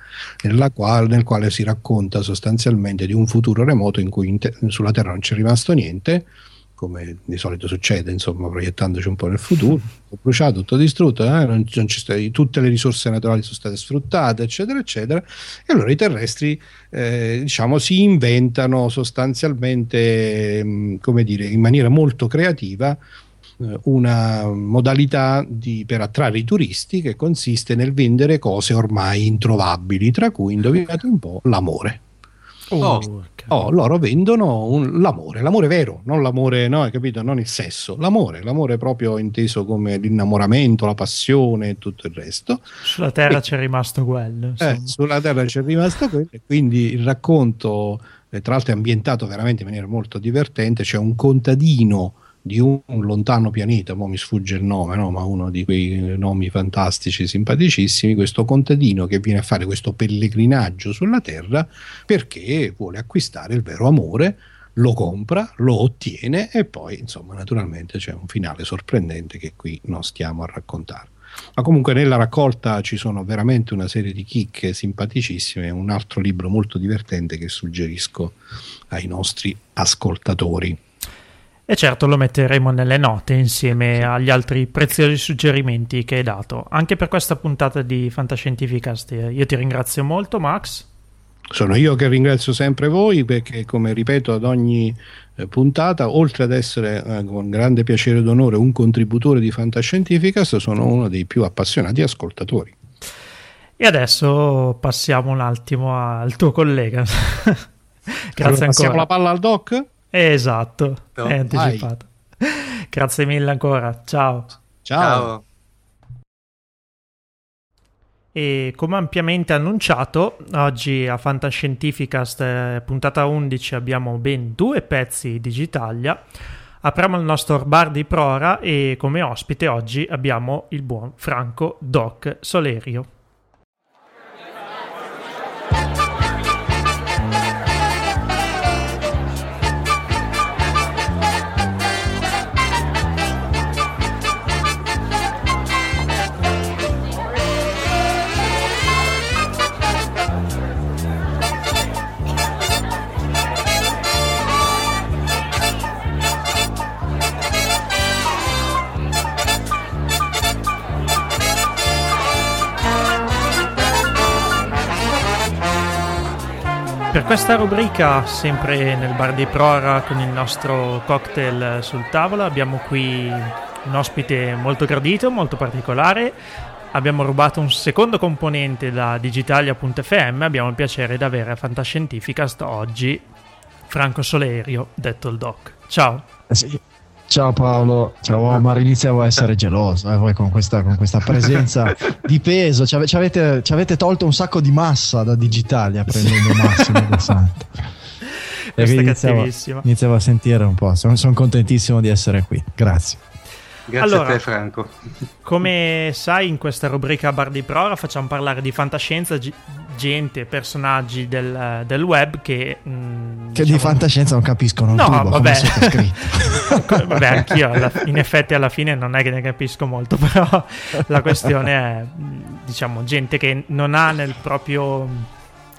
quale, nel quale si racconta sostanzialmente di un futuro remoto in cui in te- sulla Terra non c'è rimasto niente come di solito succede, insomma, proiettandoci un po' nel futuro, tutto bruciato, tutto distrutto, eh, non, non sta, tutte le risorse naturali sono state sfruttate, eccetera, eccetera. E allora i terrestri, eh, diciamo, si inventano sostanzialmente, mh, mm, come dire, in maniera molto creativa, eh, una modalità di, per attrarre i turisti che consiste nel vendere cose ormai introvabili, tra cui, indovinate un po', l'amore Oh, oh, loro vendono un, l'amore, l'amore vero, non l'amore, no, hai capito? Non il sesso, l'amore, l'amore proprio inteso come l'innamoramento, la passione e tutto il resto. Sulla terra e, c'è rimasto quello. Eh, sulla terra c'è rimasto quello, e quindi il racconto, eh, tra l'altro, è ambientato veramente in maniera molto divertente. C'è un contadino di un, lontano pianeta, mo mi sfugge il nome, no? ma uno di quei nomi fantastici, simpaticissimi, questo contadino che viene a fare questo pellegrinaggio sulla Terra perché vuole acquistare il vero amore, lo compra, lo ottiene e poi, insomma, naturalmente c'è un finale sorprendente che qui non stiamo a raccontare. Ma comunque nella raccolta ci sono veramente una serie di chicche simpaticissime, un altro libro molto divertente che suggerisco ai nostri ascoltatori. E certo lo metteremo nelle note insieme agli altri preziosi suggerimenti che hai dato. Anche per questa puntata di Fantascientificast io ti ringrazio molto Max. Sono io che ringrazio sempre voi perché come ripeto ad ogni eh, puntata, oltre ad essere eh, con grande piacere ed onore un contributore di Fantascientificast, sono uno dei più appassionati ascoltatori. E adesso passiamo un attimo al tuo collega. Grazie allora, passiamo la palla al doc? Esatto, no. è anticipato. Vai. Grazie mille ancora, ciao. Ciao. E come ampiamente annunciato, oggi a Fantascientificast eh, puntata 11 abbiamo ben due pezzi Digitalia. Apriamo il nostro bar di Prora e come ospite oggi abbiamo il buon Franco Doc Solerio. Per questa rubrica, sempre nel bar di Prora con il nostro cocktail sul tavolo, abbiamo qui un ospite molto gradito, molto particolare. Abbiamo rubato un secondo componente da digitalia.fm. Abbiamo il piacere di avere a Fantascientificast oggi Franco Solerio, detto il Doc. Ciao. Eh sì. Ciao Paolo, ciao Omar, iniziavo a essere geloso eh, voi con questa, con questa presenza di peso, ci, avete, ci, avete, tolto un sacco di massa da Digitalia prendendo Massimo del Santo. Questa iniziavo, iniziavo, a sentire un po', sono, sono contentissimo di essere qui, grazie. Grazie allora, a te Franco. Come sai in questa rubrica Bar di Prora facciamo parlare di fantascienza, g- gente, personaggi del, del web che... Mh, mm, che diciamo... di fantascienza non capiscono no, tubo, vabbè. vabbè, anch'io alla, in effetti alla fine non è che ne capisco molto, però la questione è, diciamo, gente che non ha nel proprio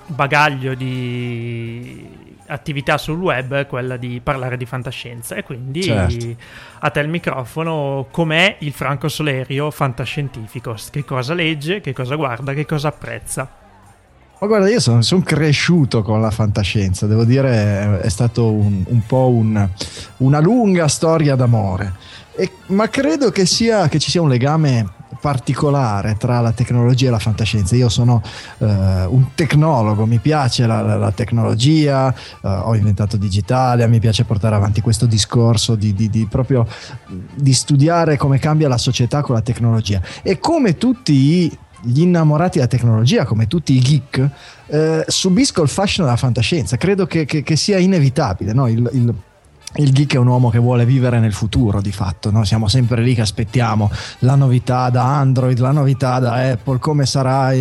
bagaglio di attività sul web quella di parlare di fantascienza. E quindi certo. a te il microfono com'è il Franco Solerio fantascientifico? Che cosa legge, che cosa guarda, che cosa apprezza? Ma guarda io sono, sono cresciuto con la fantascienza devo dire è stato un, un po' un, una lunga storia d'amore. E, ma credo che, sia, che ci sia un legame particolare tra la tecnologia e la fantascienza. Io sono uh, un tecnologo, mi piace la, la, la tecnologia, uh, ho inventato digitale, mi piace portare avanti questo discorso di, di, di, proprio di studiare come cambia la società con la tecnologia. E come tutti gli innamorati della tecnologia, come tutti i geek, eh, subisco il fascino della fantascienza. Credo che, che, che sia inevitabile. No? Il, il, il geek è un uomo che vuole vivere nel futuro di fatto, no? siamo sempre lì che aspettiamo la novità da Android, la novità da Apple, come sarà,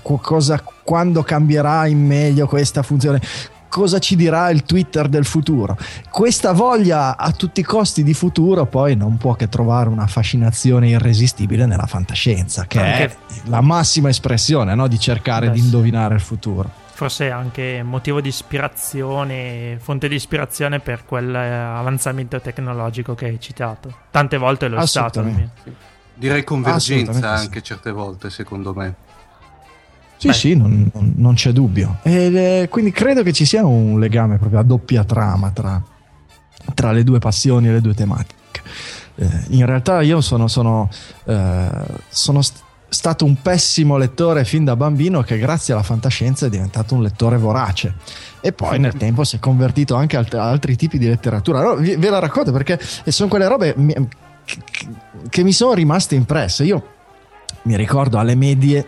cosa, quando cambierà in meglio questa funzione, cosa ci dirà il Twitter del futuro. Questa voglia a tutti i costi di futuro poi non può che trovare una fascinazione irresistibile nella fantascienza, che Anche... è la massima espressione no? di cercare Beh, di indovinare il futuro forse anche motivo di ispirazione, fonte di ispirazione per quell'avanzamento tecnologico che hai citato. Tante volte lo è stato. Almeno. Direi convergenza anche sì. certe volte, secondo me. Sì, Beh. sì, non, non, c'è dubbio. E, quindi credo che ci sia un legame proprio a doppia trama tra, tra le due passioni e le due tematiche. Eh, in realtà io sono, sono, eh, sono stato un pessimo lettore fin da bambino che grazie alla fantascienza è diventato un lettore vorace e poi nel tempo si è convertito anche a altri tipi di letteratura. Allora, ve la racconto perché sono quelle robe che mi sono rimaste impresse. Io mi ricordo alle medie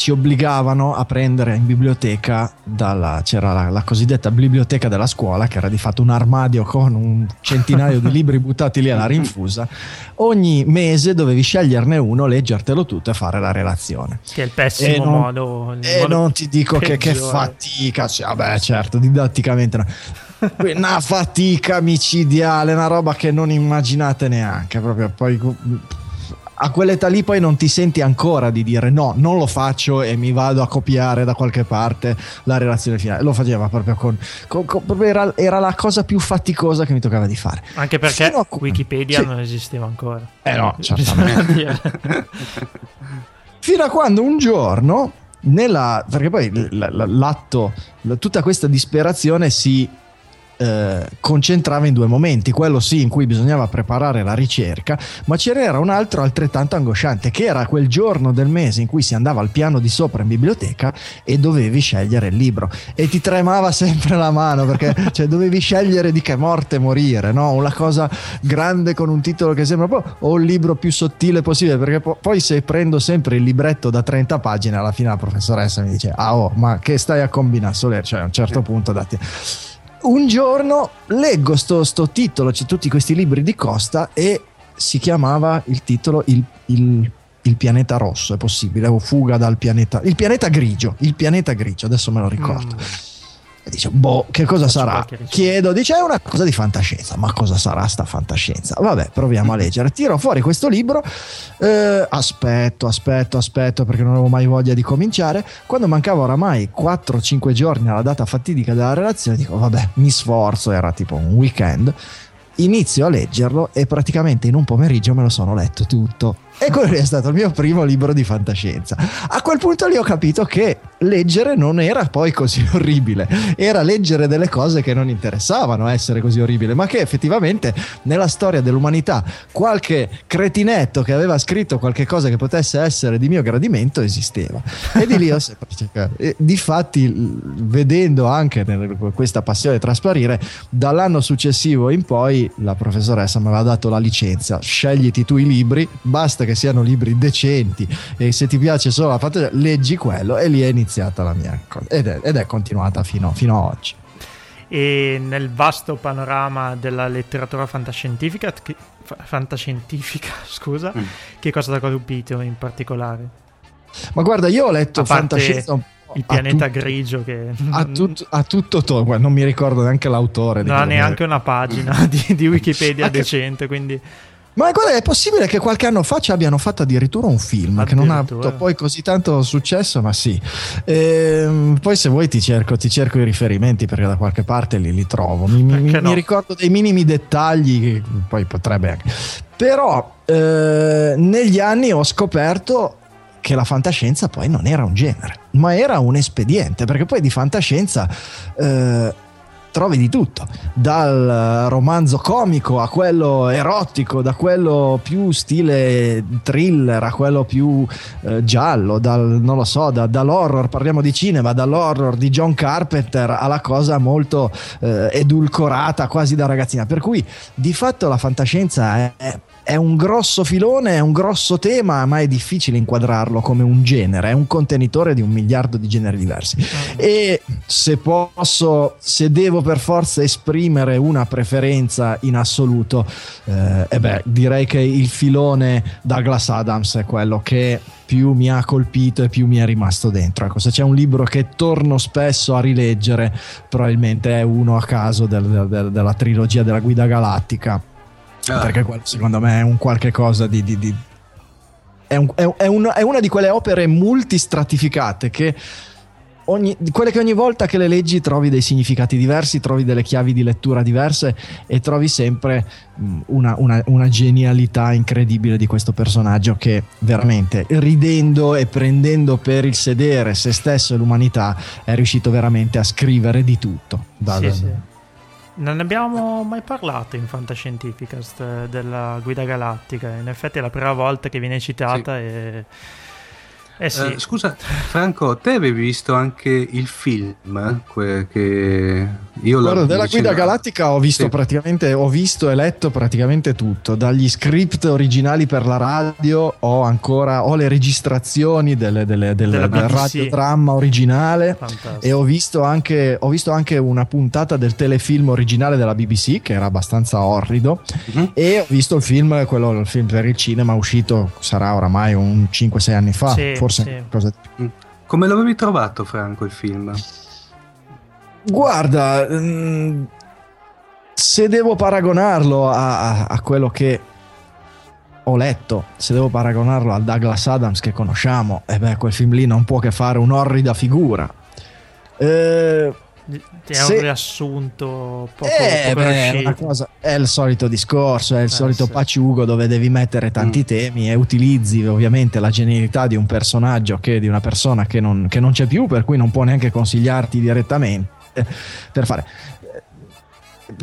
ci obbligavano a prendere in biblioteca, dalla, c'era la, la, cosiddetta biblioteca della scuola, che era di fatto un armadio con un centinaio di libri buttati lì alla rinfusa. Ogni mese dovevi sceglierne uno, leggertelo tutto e fare la relazione. Che è il pessimo e non, modo. E modo non ti dico che, che, fatica, cioè, vabbè certo, didatticamente no. Una fatica micidiale, una roba che non immaginate neanche. Proprio poi a quell'età lì poi non ti senti ancora di dire no, non lo faccio e mi vado a copiare da qualche parte la relazione finale. Lo faceva proprio con... con, con proprio era, era, la cosa più faticosa che mi toccava di fare. Anche perché a... Wikipedia sì. non esisteva ancora. Eh no, certamente. Fino a quando un giorno nella, perché poi l'atto, tutta questa disperazione si eh, concentrava in due momenti, quello sì in cui bisognava preparare la ricerca, ma ce n'era un altro altrettanto angosciante, che era quel giorno del mese in cui si andava al piano di sopra in biblioteca e dovevi scegliere il libro e ti tremava sempre la mano perché cioè, dovevi scegliere di che morte morire, no? una cosa grande con un titolo che sembra po' o il libro più sottile possibile, perché po- poi se prendo sempre il libretto da 30 pagine alla fine la professoressa mi dice ah oh ma che stai a combinare Soler? Cioè a un certo punto dati un giorno leggo sto, sto, titolo, c'è tutti questi libri di Costa e si chiamava il titolo Il, il, il pianeta rosso, è possibile, o fuga dal pianeta, il pianeta grigio, il pianeta grigio, adesso me lo ricordo. Mm e dice, boh, che cosa sarà? Chiedo, dice, è una cosa di fantascienza. Ma cosa sarà sta fantascienza? Vabbè, proviamo a leggere. Tiro fuori questo libro, eh, aspetto, aspetto, aspetto, perché non avevo mai voglia di cominciare. Quando mancava oramai 4-5 giorni alla data fatidica della relazione, dico, vabbè, mi sforzo, era tipo un weekend. Inizio a leggerlo e praticamente in un pomeriggio me lo sono letto tutto e quello è stato il mio primo libro di fantascienza. A quel punto lì ho capito che leggere non era poi così orribile, era leggere delle cose che non interessavano essere così orribile, ma che effettivamente nella storia dell'umanità qualche cretinetto che aveva scritto qualche cosa che potesse essere di mio gradimento esisteva. E di lì ho sempre cercato. E difatti, vedendo anche questa passione trasparire, dall'anno successivo in poi la professoressa mi aveva dato la licenza, scegliti tu i libri, basta che che siano libri decenti e se ti piace solo la fantasia leggi quello e lì è iniziata la mia cosa ed è, ed è continuata fino, fino a oggi e nel vasto panorama della letteratura fantascientifica, che, fantascientifica scusa, mm. che cosa ti ha colpito in particolare? Ma guarda, io ho letto fantascienza il pianeta tutto, grigio che ha, tut, ha tutto to- non mi ricordo neanche l'autore non ha neanche una pagina di, di Wikipedia decente quindi ma guarda, è possibile che qualche anno fa ci abbiano fatto addirittura un film addirittura. che non ha avuto poi così tanto successo, ma sì. Ehm, poi se vuoi ti cerco, ti cerco, i riferimenti perché da qualche parte li, li trovo. Mi, mi, no? mi, ricordo dei minimi dettagli che poi potrebbe anche. Però eh, negli anni ho scoperto che la fantascienza poi non era un genere, ma era un espediente, perché poi di fantascienza... Eh, trovi di tutto, dal romanzo comico a quello erotico, da quello più stile thriller a quello più eh, giallo, dal, non lo so, da, dall'horror, parliamo di cinema, dall'horror di John Carpenter alla cosa molto eh, edulcorata quasi da ragazzina, per cui di fatto la fantascienza è, è un grosso filone, è un grosso tema, ma è difficile inquadrarlo come un genere, è un contenitore di un miliardo di generi diversi. Ah. E se posso, se devo per forza esprimere una preferenza in assoluto, eh, eh beh, direi che il filone Douglas Adams è quello che più mi ha colpito e più mi è rimasto dentro. Ecco, se c'è un libro che torno spesso a rileggere, probabilmente è uno a caso del, del, della trilogia della Guida Galattica Ah. Perché secondo me è un qualche cosa di. di, di è, un, è, è, un, è, una di quelle opere multistratificate che. Ogni, quelle che ogni volta che le leggi trovi dei significati diversi, trovi delle chiavi di lettura diverse e trovi sempre una, una, una, genialità incredibile di questo personaggio che veramente ridendo e prendendo per il sedere se stesso e l'umanità è riuscito veramente a scrivere di tutto. Da, sì, sì. Non ne abbiamo mai parlato in Fantascientificast della guida galattica. In effetti è la prima volta che viene citata sì. e Eh sì. uh, scusa, Franco, te avevi visto anche il film? Que- che io Guarda, della guida galattica ho visto sì. praticamente, ho visto e letto praticamente tutto. Dagli script originali per la radio ho ancora ho le registrazioni delle, delle, delle, del radiodramma originale Fantastico. e ho visto, anche, ho visto anche una puntata del telefilm originale della BBC che era abbastanza orrido uh-huh. e ho visto il film, quello, il film per il cinema uscito sarà oramai un 5-6 anni fa. Sì, forse sì. cosa... Come l'avevi trovato Franco il film? Guarda, mm, se devo paragonarlo a, a, a, quello che ho letto, se devo paragonarlo al Douglas Adams che conosciamo, e eh beh, quel film lì non può che fare un'orrida figura. Eh, è un riassunto poco, eh, poco beh, cosa, è il solito discorso, è il eh, solito sì. paciugo dove devi mettere tanti mm. temi e utilizzi ovviamente la genialità di un personaggio che di una persona che non, che non c'è più, per cui non può neanche consigliarti direttamente per fare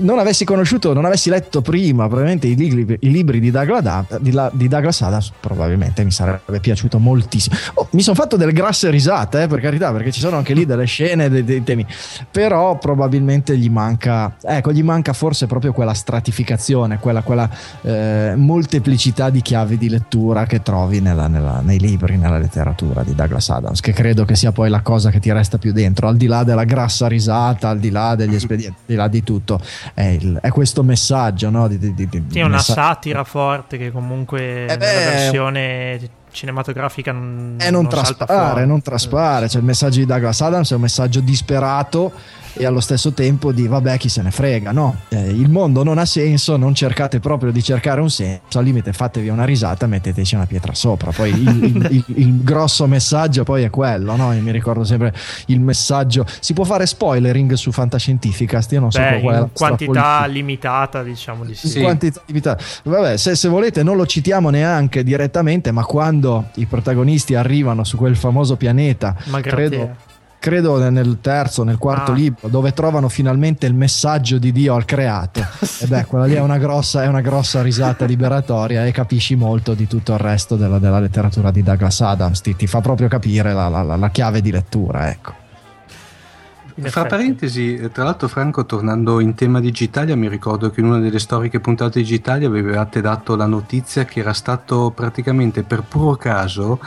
non avessi conosciuto, non avessi letto prima probabilmente i libri, i libri di, Douglas, di, di, Douglas Adams, probabilmente mi sarebbe piaciuto moltissimo. Oh, mi sono fatto delle grasse risate, eh, per carità, perché ci sono anche lì delle scene, dei, dei, temi, però probabilmente gli manca, ecco, gli manca forse proprio quella stratificazione, quella, quella eh, molteplicità di chiavi di lettura che trovi nella, nella, nei libri, nella letteratura di Douglas Adams, che credo che sia poi la cosa che ti resta più dentro, al di là della grassa risata, al di là degli espedienti, al di là di tutto è, il, è questo messaggio, no? Di, di, di, sì, una messaggio. satira forte che comunque eh beh, nella versione cinematografica non, non, non traspare, non traspare. Cioè, il messaggio di Douglas Adams è un messaggio disperato e allo stesso tempo di vabbè chi se ne frega, no? Eh, il mondo non ha senso, non cercate proprio di cercare un senso, al limite fatevi una risata metteteci una pietra sopra. Poi il, il, il, il grosso messaggio poi è quello, no? Io mi ricordo sempre il messaggio, si può fare spoilering su Fantascientificast, io non so Beh, qual è la quantità limitata, diciamo di sì. Quantità limitata. Vabbè, se, se volete non lo citiamo neanche direttamente, ma quando i protagonisti arrivano su quel famoso pianeta, ma credo credo nel terzo, nel quarto ah. libro, dove trovano finalmente il messaggio di Dio al creato. e beh, quella lì è una grossa, è una grossa risata liberatoria e capisci molto di tutto il resto della, della letteratura di Douglas Adams. Ti, ti fa proprio capire la, la, la chiave di lettura, ecco. Fra parentesi, eh, tra l'altro Franco, tornando in tema Digitalia, mi ricordo che in una delle storiche puntate Digitalia avevate dato la notizia che era stato praticamente per puro caso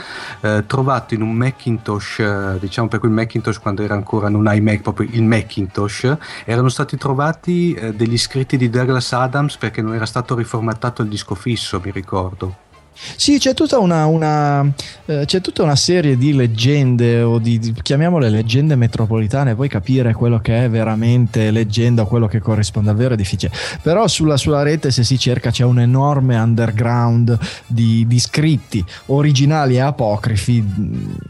eh, trovato in un Macintosh, eh, diciamo per quel Macintosh quando era ancora non iMac, proprio il Macintosh, erano stati trovati eh, degli scritti di Douglas Adams perché non era stato riformattato il disco fisso, mi ricordo. Sì, c'è tutta una, una, eh, c'è tutta una serie di leggende, o di, di, chiamiamole leggende metropolitane, poi capire quello che è veramente leggenda o quello che corrisponde al vero è difficile. Però sulla, sulla rete, se si cerca, c'è un enorme underground di, di scritti originali e apocrifi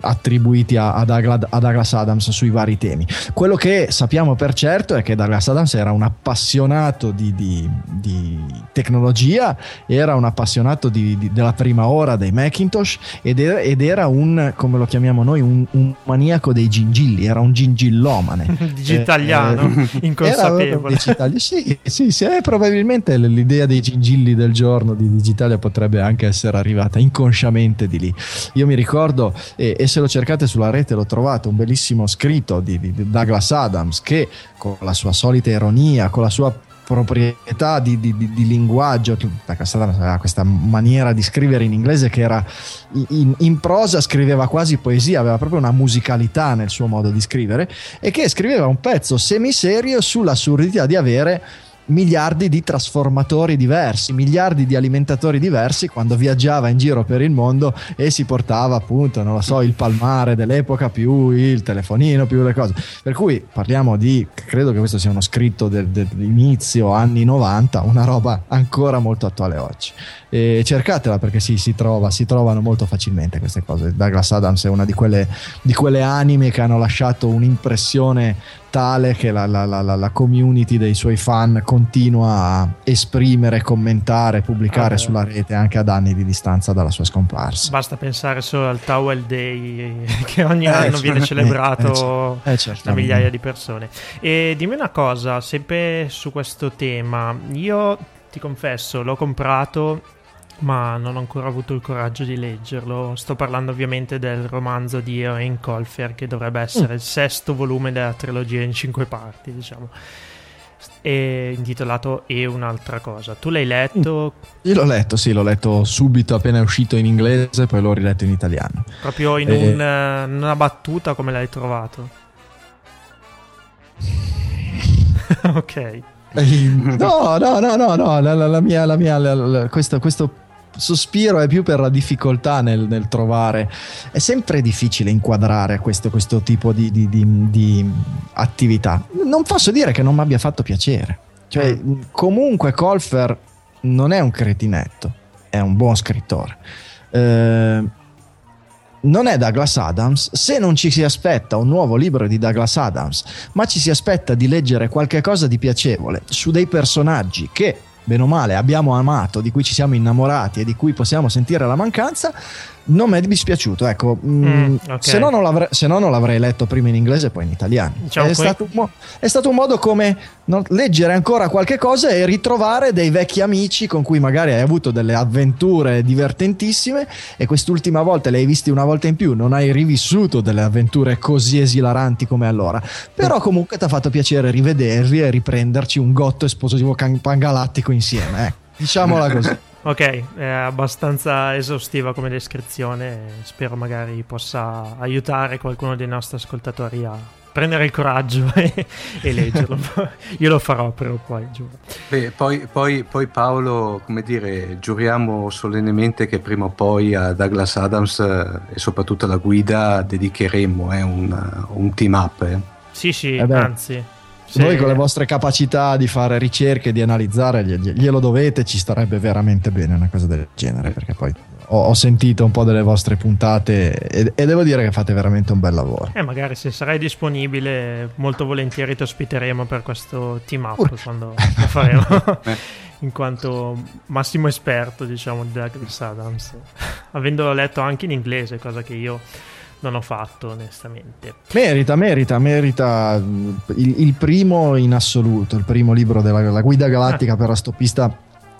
attribuiti a, a, Douglas, a, Douglas, Adams sui vari temi. Quello che sappiamo per certo è che Douglas Adams era un appassionato di, di tecnologia, era un appassionato della prima ora dei Macintosh ed era, ed era un, come lo chiamiamo noi, un, un, maniaco dei gingilli, era un gingillomane. Digitaliano, eh, eh, inconsapevole. Digitali- sì, sì, sì eh, probabilmente l'idea dei gingilli del giorno di Digitalia potrebbe anche essere arrivata inconsciamente di lì. Io mi ricordo, e, e se lo cercate sulla rete lo trovate, un bellissimo scritto di, di Douglas Adams che con la sua solita ironia, con la sua proprietà di, di, di, di linguaggio. Aveva questa maniera di scrivere in inglese che era in, in, prosa, scriveva quasi poesia, aveva proprio una musicalità nel suo modo di scrivere e che scriveva un pezzo semiserio sull'assurdità di avere miliardi di trasformatori diversi, miliardi di alimentatori diversi quando viaggiava in giro per il mondo e si portava appunto, non lo so, il palmare dell'epoca più il telefonino più le cose. Per cui parliamo di, credo che questo sia uno scritto dell'inizio anni 90, una roba ancora molto attuale oggi. E cercatela perché sì, si, trova, si trovano molto facilmente queste cose. Douglas Adams è una di quelle, di quelle anime che hanno lasciato un'impressione tale che la, la, la, la, community dei suoi fan continua a esprimere, commentare, pubblicare ah, sulla rete anche ad anni di distanza dalla sua scomparsa. Basta pensare solo al Towel Day che ogni eh, anno viene celebrato eh, eh, da migliaia di persone. E dimmi una cosa, sempre su questo tema, io ti confesso, l'ho comprato ma non ho ancora avuto il coraggio di leggerlo. Sto parlando ovviamente del romanzo di Eoin Colfer, che dovrebbe essere mm. il sesto volume della trilogia in cinque parti, diciamo. E intitolato E un'altra cosa. Tu l'hai letto? Io l'ho letto, sì, l'ho letto subito appena è uscito in inglese, poi l'ho riletto in italiano. Proprio in e... un, eh, una battuta come l'hai trovato? ok. No, no, no, no, no, la, la, la mia, la mia la, questo, questo sospiro è più per la difficoltà nel, nel, trovare. È sempre difficile inquadrare questo, questo tipo di, di, di, di, attività. Non posso dire che non mi abbia fatto piacere. Cioè, mm. comunque, Colfer non è un cretinetto, è un buon scrittore. Eh, non è Douglas Adams, se non ci si aspetta un nuovo libro di Douglas Adams, ma ci si aspetta di leggere qualcosa di piacevole su dei personaggi che bene o male abbiamo amato, di cui ci siamo innamorati e di cui possiamo sentire la mancanza, non mi è dispiaciuto. Ecco, mm, mm, okay. se, no se, no non l'avrei letto prima in inglese e poi in italiano. Diciamo è, stato mo- è, stato un modo come no, leggere ancora qualche cosa e ritrovare dei vecchi amici con cui magari hai avuto delle avventure divertentissime e quest'ultima volta le hai viste una volta in più, non hai rivissuto delle avventure così esilaranti come allora. Però comunque ti ha fatto piacere rivederli e riprenderci un gotto esplosivo pangalattico insieme. Eh. Diciamola così. Ok, è abbastanza esaustiva come descrizione. Spero magari possa aiutare qualcuno dei nostri ascoltatori a prendere il coraggio e, e leggerlo. Io lo farò però poi, giuro. Beh, poi, poi, poi, Paolo, come dire, giuriamo solennemente che prima o poi a Douglas Adams eh, e soprattutto alla guida dedicheremo eh, un, un, team up. Eh. Sì, sì, eh anzi se voi con le vostre capacità di fare ricerche, di analizzare, glielo dovete, ci starebbe veramente bene una cosa del genere, perché poi ho, sentito un po' delle vostre puntate e, e, devo dire che fate veramente un bel lavoro. E eh, magari se sarai disponibile, molto volentieri ti ospiteremo per questo team up Ur- quando lo faremo. in quanto massimo esperto, diciamo, di Douglas Adams, avendolo letto anche in inglese, cosa che io non ho fatto onestamente. Merita, merita, merita il, il primo in assoluto, il primo libro della guida galattica ah. per la stoppista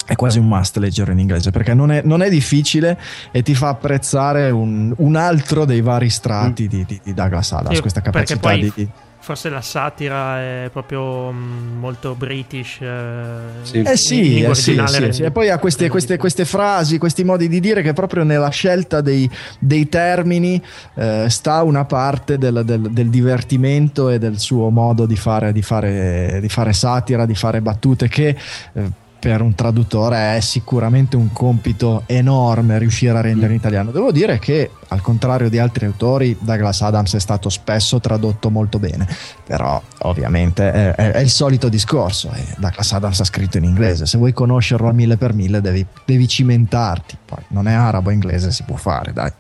è quasi un must leggere in inglese perché non è, non è difficile e ti fa apprezzare un, un altro dei vari strati mm. di, di, di, Douglas Adams, sì, questa capacità poi, di forse la satira è proprio mm, molto british. Eh, sì. Eh sì, eh sì, sì, sì, E poi ha queste, queste, queste, frasi, questi modi di dire che proprio nella scelta dei, dei termini eh, sta una parte del, del, del, divertimento e del suo modo di fare, di fare, di fare satira, di fare battute che eh, per un traduttore è sicuramente un compito enorme riuscire a rendere in italiano. Devo dire che, al contrario di altri autori, Douglas Adams è stato spesso tradotto molto bene, però ovviamente è, è, è il solito discorso. Eh, Douglas Adams ha scritto in inglese, se vuoi conoscerlo a mille per mille devi, devi cimentarti, poi non è arabo inglese, si può fare, dai.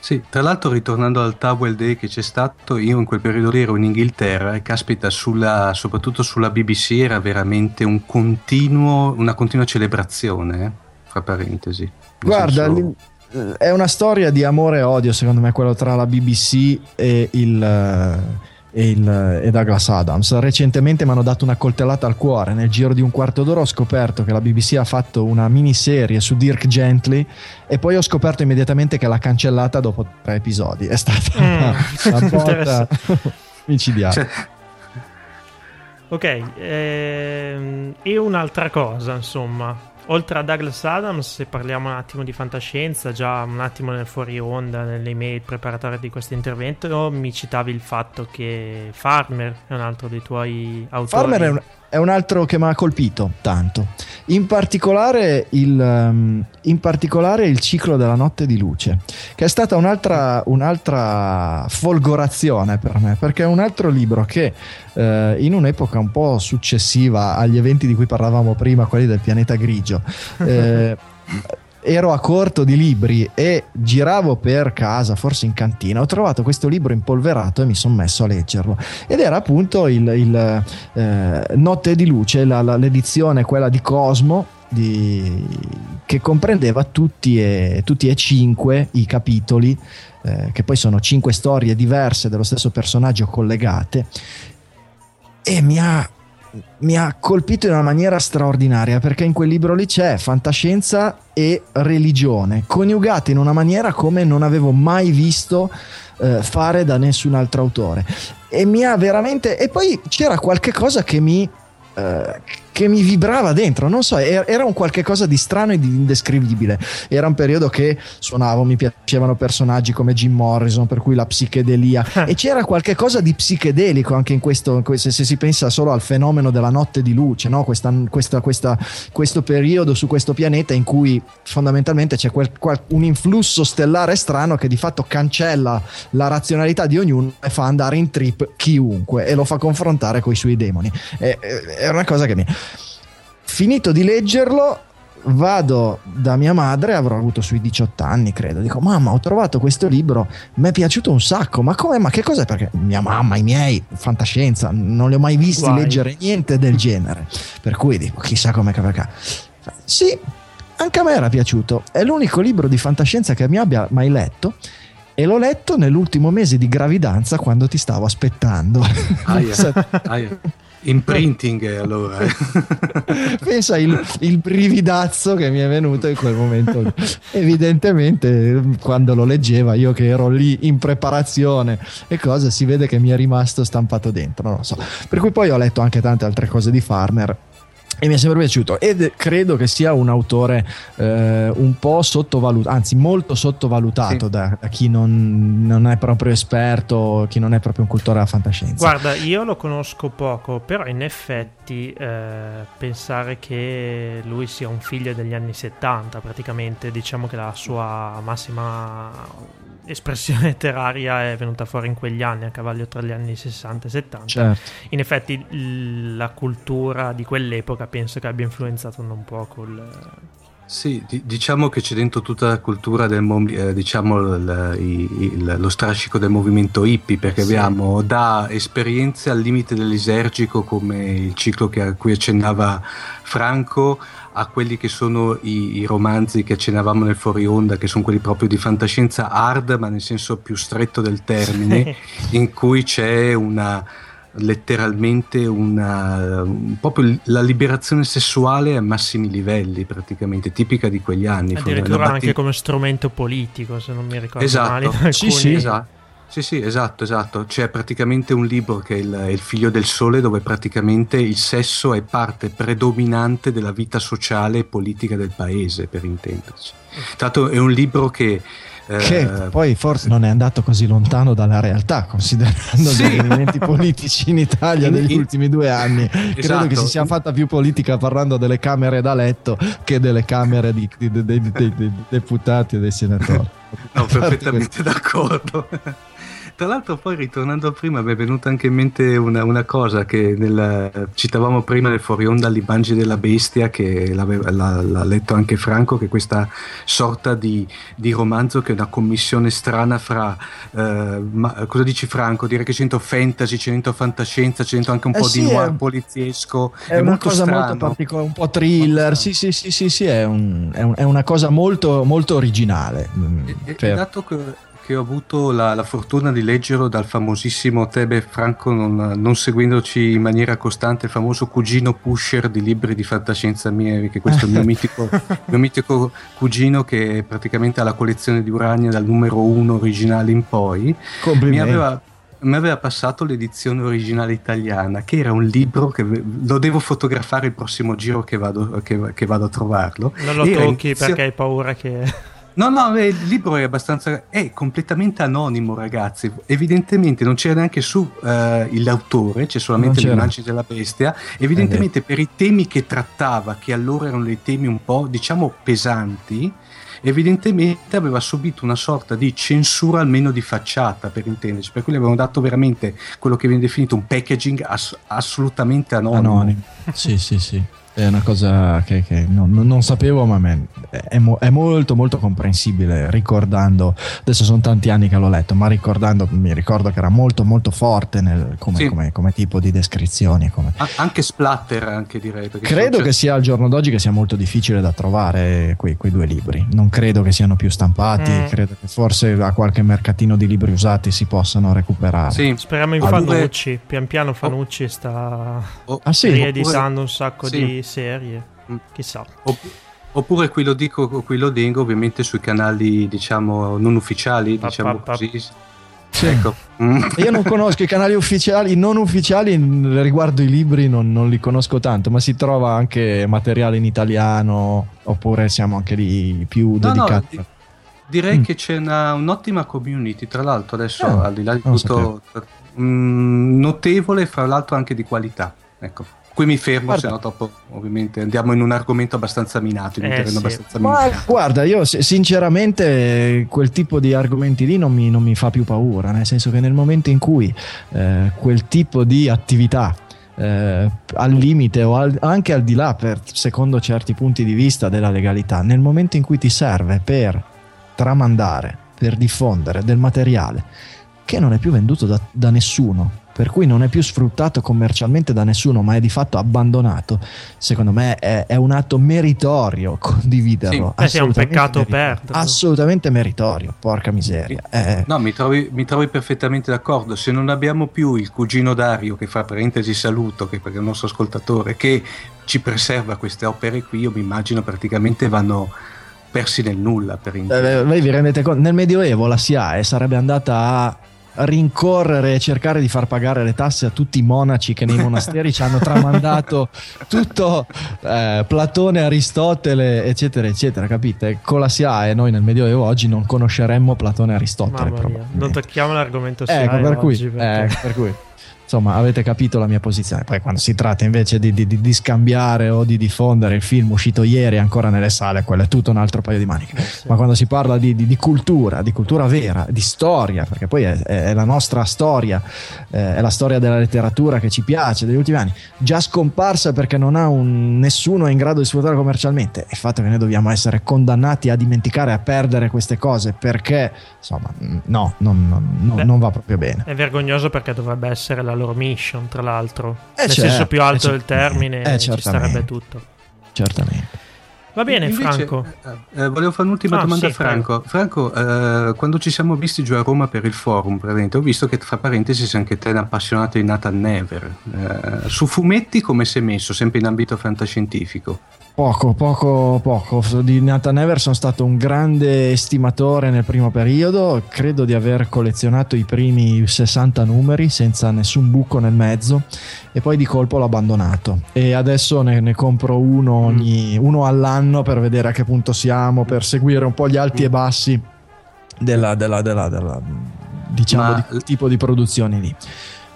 Sì, tra l'altro ritornando al Towel Day che c'è stato, io in quel periodo lì ero in Inghilterra e caspita, sulla, soprattutto sulla BBC era veramente un continuo, una continua celebrazione, eh? fra parentesi. Guarda, senso... Eh, è una storia di amore e odio secondo me quello tra la BBC e il... E, il, e Douglas Adams. Recentemente mi hanno dato una coltellata al cuore. Nel giro di un quarto d'ora ho scoperto che la BBC ha fatto una miniserie su Dirk Gently e poi ho scoperto immediatamente che l'ha cancellata dopo tre episodi. È stata mm. una botta micidiale. Cioè. Ok, ehm, e un'altra cosa, insomma oltre a Douglas Adams, se parliamo un attimo di fantascienza, già un attimo nel fuori onda, nelle email preparatorie di questo intervento, mi citavi il fatto che Farmer è un altro dei tuoi autori. Farmer è un, è un altro che mi ha colpito tanto. In particolare, il, um, in particolare, il, ciclo della notte di luce, che è stata un'altra, un'altra folgorazione per me, perché è un altro libro che eh, in un'epoca un po' successiva agli eventi di cui parlavamo prima, quelli del pianeta grigio, eh, ero a corto di libri e giravo per casa, forse in cantina, ho trovato questo libro impolverato e mi sono messo a leggerlo. Ed era appunto il, il eh, Notte di Luce, la, la, l'edizione, quella di Cosmo, di, che comprendeva tutti e, tutti e cinque i capitoli, eh, che poi sono cinque storie diverse dello stesso personaggio collegate. E mi ha mi ha colpito in una maniera straordinaria perché in quel libro lì c'è fantascienza e religione coniugate in una maniera come non avevo mai visto eh, fare da nessun altro autore. E mi ha veramente e poi c'era qualche cosa che mi eh, che mi vibrava dentro, non so, era un qualche cosa di strano e di indescrivibile. Era un periodo che suonavo, mi piacevano personaggi come Jim Morrison, per cui la psichedelia e c'era qualche cosa di psichedelico anche in questo, se, si pensa solo al fenomeno della notte di luce, no? questa, questa, questa, questo periodo su questo pianeta in cui fondamentalmente c'è quel, quel, un influsso stellare strano che di fatto cancella la razionalità di ognuno e fa andare in trip chiunque e lo fa confrontare con i suoi demoni. È, è una cosa che mi Finito di leggerlo, vado da mia madre, avrò avuto sui 18 anni, credo. Dico, mamma, ho trovato questo libro, mi è piaciuto un sacco. Ma come? Ma che cos'è? Perché mia mamma, i miei, fantascienza, non li ho mai visti Guai. leggere niente del genere. Per cui dico, chissà come perché. Sì, anche a me era piaciuto. È l'unico libro di fantascienza che mi abbia mai letto. E l'ho letto nell'ultimo mese di gravidanza quando ti stavo aspettando. Aia, aia. Imprinting allora. Pensa il, il, brividazzo che mi è venuto in quel momento. Evidentemente quando lo leggeva io che ero lì in preparazione e cosa si vede che mi è rimasto stampato dentro, non lo so. Per cui poi ho letto anche tante altre cose di Farmer e mi è sempre piaciuto ed credo che sia un autore eh, un po' sottovalutato, anzi molto sottovalutato sì. da, da, chi non, non, è proprio esperto, chi non è proprio un cultore della fantascienza. Guarda, io lo conosco poco, però in effetti eh, pensare che lui sia un figlio degli anni 70, praticamente diciamo che la sua massima espressione letteraria è venuta fuori in quegli anni, a cavallo tra gli anni 60 e 70. Certo. In effetti la cultura di quell'epoca penso che abbia influenzato un po' il... Sì, d- diciamo che c'è dentro tutta la cultura del eh, diciamo l- il, il, lo strascico del movimento hippie, perché sì. abbiamo da esperienze al limite dell'isergico come il ciclo che, a cui accennava Franco a quelli che sono i, i, romanzi che accennavamo nel fuori onda, che sono quelli proprio di fantascienza hard, ma nel senso più stretto del termine, in cui c'è una letteralmente una, un, proprio la liberazione sessuale a massimi livelli praticamente tipica di quegli anni addirittura anche come strumento politico se non mi ricordo esatto. male sì, sì, esatto sì, sì, esatto, esatto. C'è praticamente un libro che è il, il, Figlio del Sole dove praticamente il sesso è parte predominante della vita sociale e politica del paese, per intenderci. L'altro è un libro che... Che eh, poi forse non è andato così lontano dalla realtà, considerando sì. gli elementi politici in Italia negli ultimi due anni. Esatto. Credo che si sia fatta più politica parlando delle camere da letto che delle camere di, di, di, dei deputati e dei senatori. No, perfettamente d'accordo. Tra l'altro poi ritornando a prima mi è venuta anche in mente una, una cosa che nel, citavamo prima nel fuori onda l'Ibangi della bestia che l'ha, l'ha, letto anche Franco che questa sorta di, di, romanzo che è una commissione strana fra eh, ma, cosa dici Franco? Direi che c'è dentro fantasy, c'è dentro fantascienza, c'è dentro anche un eh po' sì, di noir è, poliziesco è, è una cosa strano. molto particolare, un po' thriller sì sì sì sì, sì è, un, è, un, è, una cosa molto, molto originale e, e, per... dato che che ho avuto la, la, fortuna di leggerlo dal famosissimo Tebe Franco, non, non, seguendoci in maniera costante, il famoso cugino pusher di libri di fantascienza miei, che questo è il mio mitico, mio mitico cugino che praticamente ha la collezione di Urania dal numero uno originale in poi. Mi aveva, mi aveva passato l'edizione originale italiana, che era un libro che lo devo fotografare il prossimo giro che vado, che, che vado a trovarlo. Non lo era tocchi inizio... perché hai paura che... No, no, il libro è abbastanza. è completamente anonimo, ragazzi. Evidentemente non c'era neanche su uh, l'autore, c'è solamente l'immagine della bestia. Evidentemente eh. per i temi che trattava, che allora erano dei temi un po', diciamo, pesanti, evidentemente aveva subito una sorta di censura almeno di facciata per intenderci per cui le avevano dato veramente quello che viene definito un packaging ass- assolutamente anonimo, anonimo. sì sì sì è una cosa che, che non, non, sapevo, ma è, mo, è, molto molto comprensibile ricordando, adesso sono tanti anni che l'ho letto, ma ricordando, mi ricordo che era molto molto forte nel, come, sì. come, come, tipo di descrizioni. Come... Anche splatter, anche direi. Credo che sia al giorno d'oggi che sia molto difficile da trovare quei, quei due libri, non credo che siano più stampati, mm. credo che forse a qualche mercatino di libri usati si possano recuperare. Sì. Speriamo in Fanucci, pian piano Fanucci oh. sta oh. Ah, sì? rieditando un sacco sì. di serie, mm. chissà. Oppure qui lo dico, qui lo dengo, ovviamente sui canali diciamo non ufficiali, pa, diciamo pa, pa. così. Sì. Ecco. Mm. Io non conosco i canali ufficiali, non ufficiali riguardo i libri non, non, li conosco tanto, ma si trova anche materiale in italiano oppure siamo anche lì più no, dedicati. No, direi mm. che c'è una, un'ottima community, tra l'altro adesso eh, al di là di tutto mh, mm, notevole, fra l'altro anche di qualità. Ecco. Qui mi fermo, guarda. se no dopo ovviamente andiamo in un argomento abbastanza minato. Eh, sì. abbastanza Ma guarda, io sinceramente quel tipo di argomenti lì non mi, non mi, fa più paura, nel senso che nel momento in cui eh, quel tipo di attività eh, al limite o al, anche al di là, per, secondo certi punti di vista della legalità, nel momento in cui ti serve per tramandare, per diffondere del materiale che non è più venduto da, da nessuno, per cui non è più sfruttato commercialmente da nessuno, ma è di fatto abbandonato, secondo me è, è un atto meritorio condividerlo. Sì, eh è un peccato perderlo. Assolutamente meritorio, porca miseria. Eh. No, mi trovi, mi trovi, perfettamente d'accordo. Se non abbiamo più il cugino Dario, che fa parentesi saluto, che perché è il nostro ascoltatore, che ci preserva queste opere qui, io mi immagino praticamente vanno persi nel nulla per eh, voi vi rendete conto nel medioevo la SIAE sarebbe andata a rincorrere e cercare di far pagare le tasse a tutti i monaci che nei monasteri ci hanno tramandato tutto eh, Platone, Aristotele, eccetera, eccetera, capite? Con la SIAE noi nel Medioevo oggi non conosceremmo Platone e Aristotele. Non tocchiamo l'argomento SIAE ecco, per, cui, perché... eh, per cui insomma avete capito la mia posizione. Poi quando si tratta invece di, di, di, scambiare o di diffondere il film uscito ieri ancora nelle sale, quello è tutto un altro paio di maniche. Eh sì. Ma quando si parla di, di, cultura, di cultura vera, di storia, perché poi è, è la nostra storia, eh, è la storia della letteratura che ci piace degli ultimi anni, già scomparsa perché non ha un, nessuno è in grado di sfruttare commercialmente, è il fatto che noi dobbiamo essere condannati a dimenticare, a perdere queste cose perché, insomma, no, non, non, Beh, non va proprio bene. È vergognoso perché dovrebbe essere la loro mission, tra l'altro. Eh Nel certo, senso più alto eh del termine, eh, ci starebbe tutto. Certamente. Va bene, Invece, Franco. Eh, eh, volevo fare un'ultima ah, domanda sì, a Franco. Franco, eh, quando ci siamo visti giù a Roma per il forum, ho visto che tra parentesi sei anche te un appassionato di Nathan Never. Eh, su fumetti come sei messo, sempre in ambito fantascientifico? Poco, poco, poco. Di Nathan Ever sono stato un grande estimatore nel primo periodo. Credo di aver collezionato i primi 60 numeri senza nessun buco nel mezzo. E poi di colpo l'ho abbandonato. E adesso ne, ne compro uno, ogni, uno all'anno per vedere a che punto siamo, per seguire un po' gli alti e bassi della, della, della, della diciamo, Ma... di tipo di produzioni lì.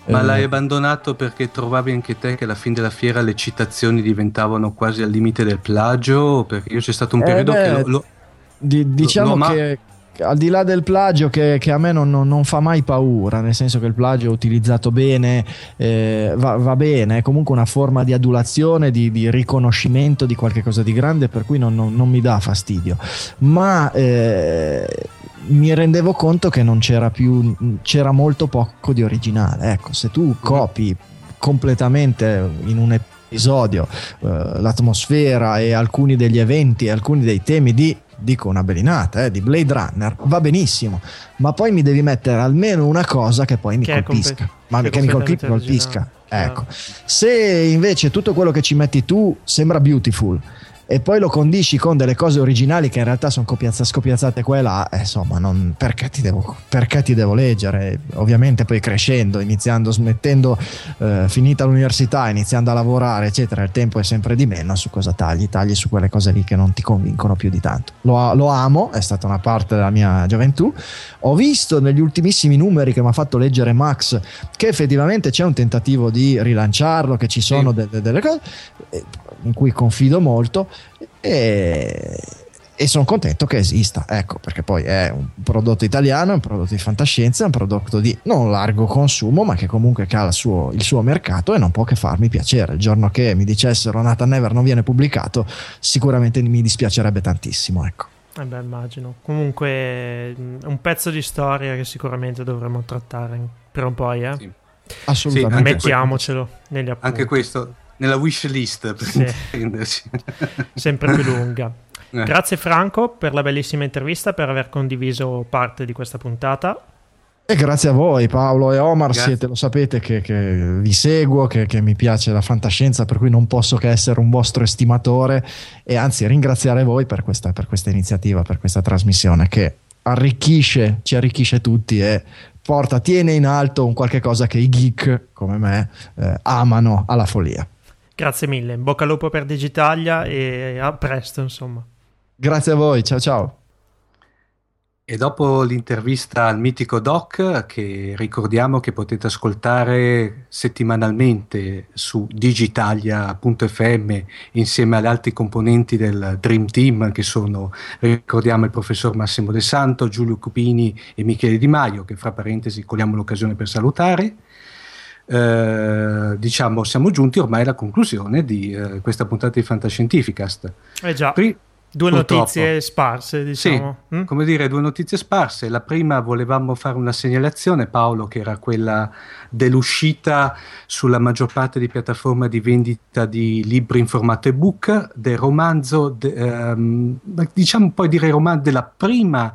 Ma eh, l'hai abbandonato perché trovavi anche te che alla fine della fiera le citazioni diventavano quasi al limite del plagio? Perché io c'è stato un periodo eh beh, che lo, lo, di, diciamo lo, che al di là del plagio che, che a me non, non, non, fa mai paura, nel senso che il plagio utilizzato bene eh, va, va, bene, è comunque una forma di adulazione, di, di riconoscimento di qualcosa di grande, per cui non, non mi dà fastidio. Ma eh, mi rendevo conto che non c'era più, c'era molto poco di originale. Ecco, se tu copi completamente in un episodio eh, l'atmosfera e alcuni degli eventi alcuni dei temi di dico una belinata, eh, di Blade Runner, va benissimo, ma poi mi devi mettere almeno una cosa che poi mi che colpisca, comp- ma che, che mi colpisca, colpisca. Ecco. Se invece tutto quello che ci metti tu sembra beautiful e poi lo condisci con delle cose originali che in realtà sono copiazza, scopiazzate qua e là, eh, insomma, non, perché, ti devo, perché, ti devo, leggere? Ovviamente poi crescendo, iniziando, smettendo, eh, finita l'università, iniziando a lavorare, eccetera, il tempo è sempre di meno, su cosa tagli? Tagli su quelle cose lì che non ti convincono più di tanto. Lo, lo amo, è stata una parte della mia gioventù. Ho visto negli ultimissimi numeri che mi ha fatto leggere Max che effettivamente c'è un tentativo di rilanciarlo, che ci sono sì. delle, delle cose in cui confido molto e, e sono contento che esista, ecco, perché poi è un prodotto italiano, è un prodotto di fantascienza, è un prodotto di non largo consumo, ma che comunque ha il suo, il suo mercato e non può che farmi piacere. Il giorno che mi dicessero Nathan Never non viene pubblicato, sicuramente mi dispiacerebbe tantissimo, ecco. Eh beh, immagino. Comunque un pezzo di storia che sicuramente dovremmo trattare per un po', eh? Sì. Assolutamente. Sì, Mettiamocelo negli appunti. Anche questo nella wish list per sì. intenderci. Sempre più lunga. Eh. Grazie Franco per la bellissima intervista, per aver condiviso parte di questa puntata. E grazie a voi Paolo e Omar, siete, lo sapete che, che vi seguo, che, che, mi piace la fantascienza, per cui non posso che essere un vostro estimatore e anzi ringraziare voi per questa, per questa iniziativa, per questa trasmissione che arricchisce, ci arricchisce tutti e porta, tiene in alto un qualche cosa che i geek come me eh, amano alla follia. Grazie mille, in bocca al lupo per Digitalia e a presto insomma. Grazie a voi, ciao ciao. E dopo l'intervista al mitico Doc, che ricordiamo che potete ascoltare settimanalmente su digitalia.fm insieme agli altri componenti del Dream Team, che sono, ricordiamo, il professor Massimo De Santo, Giulio Cupini e Michele Di Maio, che fra parentesi cogliamo l'occasione per salutare. Eh, diciamo, siamo giunti ormai alla conclusione di eh, questa puntata di Fantascientificast. Eh già. Pri- Due Purtroppo. notizie sparse, diciamo. Sì, mm? come dire, due notizie sparse. La prima volevamo fare una segnalazione, Paolo, che era quella dell'uscita sulla maggior parte di piattaforme di vendita di libri in formato ebook del romanzo, de, ehm, diciamo poi dire romanzo della prima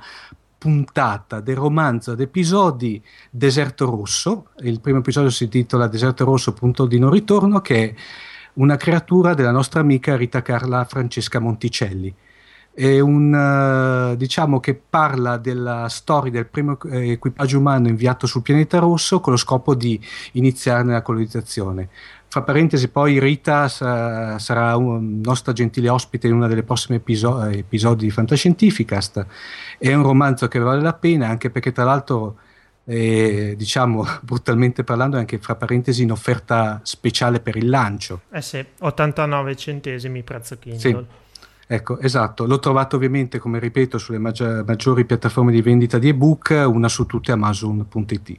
puntata del romanzo ad episodi Deserto Rosso. Il primo episodio si intitola Deserto Rosso, punto di non ritorno, che è una creatura della nostra amica Rita Carla Francesca Monticelli è un uh, diciamo che parla della storia del primo eh, equipaggio umano inviato sul pianeta rosso con lo scopo di iniziarne la colonizzazione. Fra parentesi, poi Rita sa- sarà un nostra gentile ospite in uno dei prossimi episo- episodi di Fantascientificast. È un romanzo che vale la pena, anche perché tra l'altro eh, diciamo brutalmente parlando, è anche fra parentesi in offerta speciale per il lancio. Eh sì, 89 centesimi prezzo Kindle. Sì. Ecco, esatto, l'ho trovato ovviamente, come ripeto, sulle maggi- maggiori piattaforme di vendita di ebook, una su tutte Amazon.it.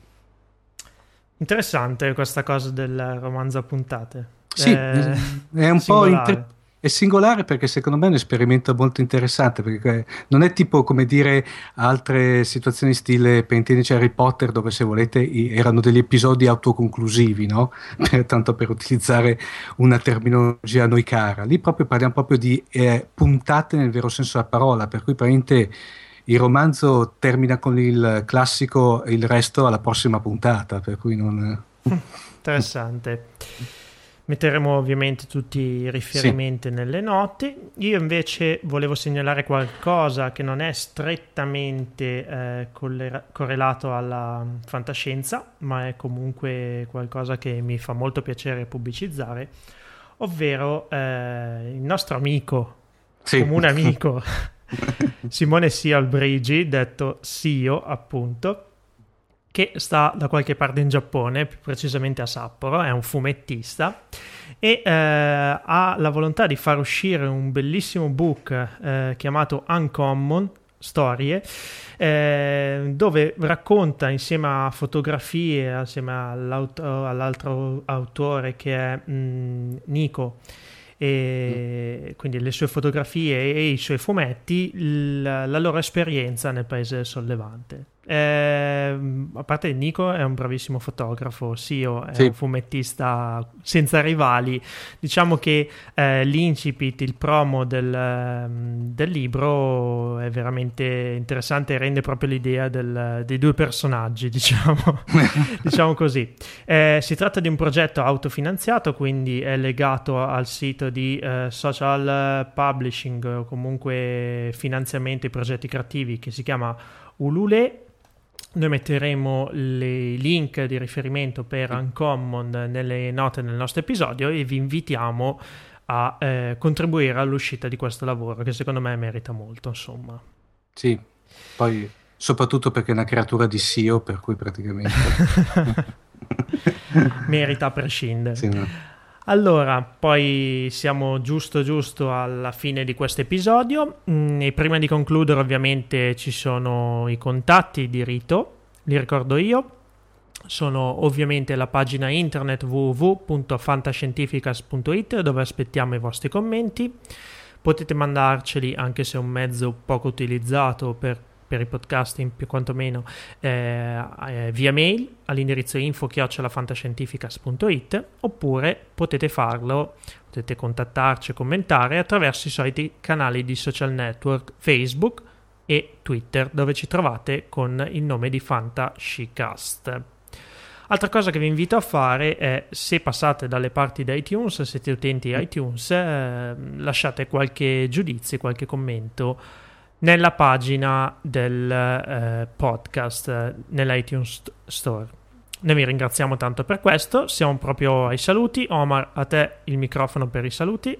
Interessante questa cosa del romanzo a puntate. Sì, è, è un singolare. po' inter- è singolare perché secondo me è un esperimento molto interessante perché non è tipo come dire altre situazioni stile per intenderci Harry Potter dove se volete erano degli episodi autoconclusivi no? per, tanto per utilizzare una terminologia a noi cara lì proprio parliamo proprio di eh, puntate nel vero senso della parola per cui praticamente il romanzo termina con il classico il resto alla prossima puntata per cui non interessante Metteremo ovviamente tutti i riferimenti sì. nelle note. Io invece volevo segnalare qualcosa che non è strettamente eh, collera- correlato alla fantascienza, ma è comunque qualcosa che mi fa molto piacere pubblicizzare, ovvero eh, il nostro amico, sì. comune amico, Simone Sialbrigi, detto Sio appunto, che sta da qualche parte in Giappone, più precisamente a Sapporo, è un fumettista e eh, ha la volontà di far uscire un bellissimo book eh, chiamato Uncommon Storie, eh, dove racconta insieme a fotografie, assieme all'altro autore che è mh, mm, Nico, e mm. quindi le sue fotografie e i suoi fumetti, la, la loro esperienza nel paese sollevante. Eh, a parte Nico è un bravissimo fotografo, Sio è sì. un fumettista senza rivali. Diciamo che eh, l'incipit, il promo del, ehm, del, libro è veramente interessante e rende proprio l'idea del, dei due personaggi, diciamo, diciamo così. Eh, si tratta di un progetto autofinanziato, quindi è legato al sito di eh, social publishing o comunque finanziamento ai progetti creativi che si chiama Ulule noi metteremo i link di riferimento per Uncommon nelle note del nostro episodio e vi invitiamo a eh, contribuire all'uscita di questo lavoro che secondo me merita molto, insomma. Sì, poi soprattutto perché è una creatura di SEO, per cui praticamente merita a prescindere. Sì, no. Allora, poi siamo giusto giusto alla fine di questo episodio mm, e prima di concludere ovviamente ci sono i contatti di Rito, li ricordo io, sono ovviamente la pagina internet www.fantascientificas.it dove aspettiamo i vostri commenti. Potete mandarceli anche se è un mezzo poco utilizzato per per i podcasting più quantomeno eh, eh, via mail all'indirizzo info-fantascientificas.it oppure potete farlo, potete contattarci e commentare attraverso i soliti canali di social network Facebook e Twitter dove ci trovate con il nome di Fantascicast. Altra cosa che vi invito a fare è se passate dalle parti di iTunes, siete utenti iTunes, eh, lasciate qualche giudizio, qualche commento nella pagina del eh, podcast eh, nell'iTunes Store. Noi vi ringraziamo tanto per questo, siamo proprio ai saluti. Omar, a te il microfono per i saluti.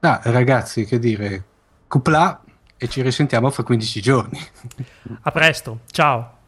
Ah, ragazzi, che dire, cupla e ci risentiamo fra 15 giorni. A presto, ciao.